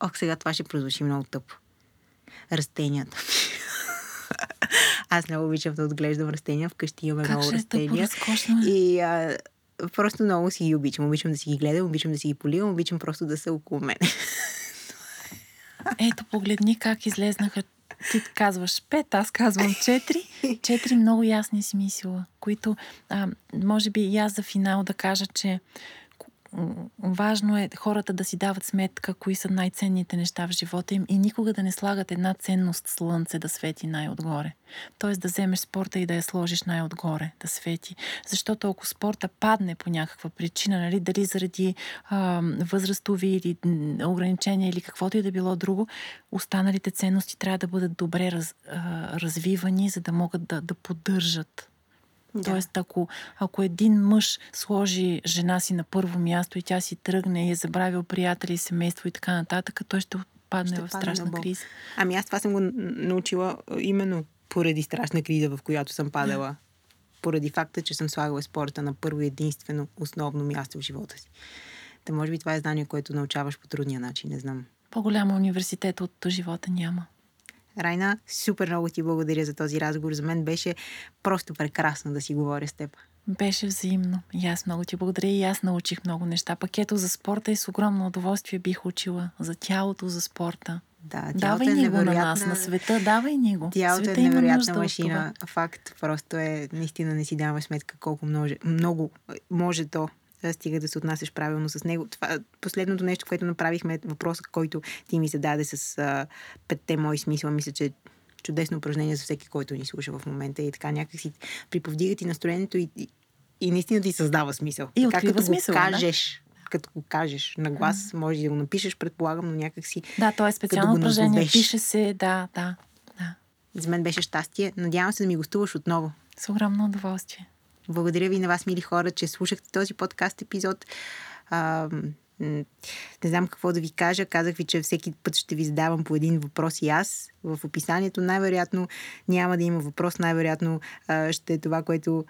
Ох, сега това ще прозвучи много тъпо. Растенията. Аз много обичам да отглеждам растения. Вкъщи имаме Как много е тъпо растения. разкошно? е? И а, просто много си ги обичам. Обичам да си ги гледам, обичам да си ги поливам, обичам просто да са около мен. Ето, погледни как излезнаха. Ти казваш пет, аз казвам четири. Четири много ясни смисъла, които а, може би и аз за финал да кажа, че важно е хората да си дават сметка кои са най-ценните неща в живота им и никога да не слагат една ценност слънце да свети най-отгоре. Тоест да вземеш спорта и да я сложиш най-отгоре, да свети. Защото ако спорта падне по някаква причина, нали, дали заради а, възрастови или ограничения или каквото и да било друго, останалите ценности трябва да бъдат добре раз, а, развивани, за да могат да, да поддържат Да. Тоест, ако, ако един мъж сложи жена си на първо място и тя си тръгне и е забравил приятели, семейство и така нататък, той ще падне Ще в падне страшна на бол. криза. Ами аз това съм го научила именно поради страшна криза, в която съм падала. Поради факта, че съм слагала спорта на първо и единствено основно място в живота си. Та може би това е знание, което научаваш по трудния начин, не знам. По-голяма университет от живота няма. Райна, супер много ти благодаря за този разговор. За мен беше просто прекрасно да си говоря с теб. Беше взаимно. И аз много ти благодаря и аз научих много неща. Пакето за спорта и с огромно удоволствие бих учила за тялото, за спорта. Да, тялото Давай е ни го на нас, на света, давай ни го. Тялото Света е невероятна машина. Факт. Просто е, наистина не си даваме сметка колко много, много може то стига да се отнасяш правилно с него. Това, последното нещо, което направихме, въпросът, който ти ми зададе с а, петте мои смисъла, мисля, че е чудесно упражнение за всеки, който ни слуша в момента и така някакси приповдига ти настроението и, и, и наистина ти създава смисъл. И така, като смисъл, го да. кажеш, като го кажеш на глас, може и да го напишеш, предполагам, но някакси Да, то е специално упражнение. назовеш. Пише се, да, да, да. за мен беше щастие. Надявам се да ми гостуваш отново. С огромно удоволствие. Благодаря ви на вас, мили хора, че слушахте този подкаст епизод. Не знам какво да ви кажа. Казах ви, че всеки път ще ви задавам по един въпрос и аз. В описанието най-вероятно няма да има въпрос. Най-вероятно ще е това, което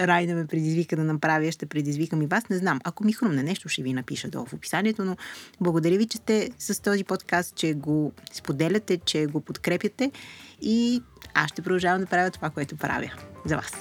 Райна ме предизвика да направя. Ще предизвикам и вас. Не знам. Ако ми хрумне нещо, ще ви напиша долу в описанието. Но благодаря ви, че сте с този подкаст, че го споделяте, че го подкрепяте. И аз ще продължавам да правя това, което правя за вас.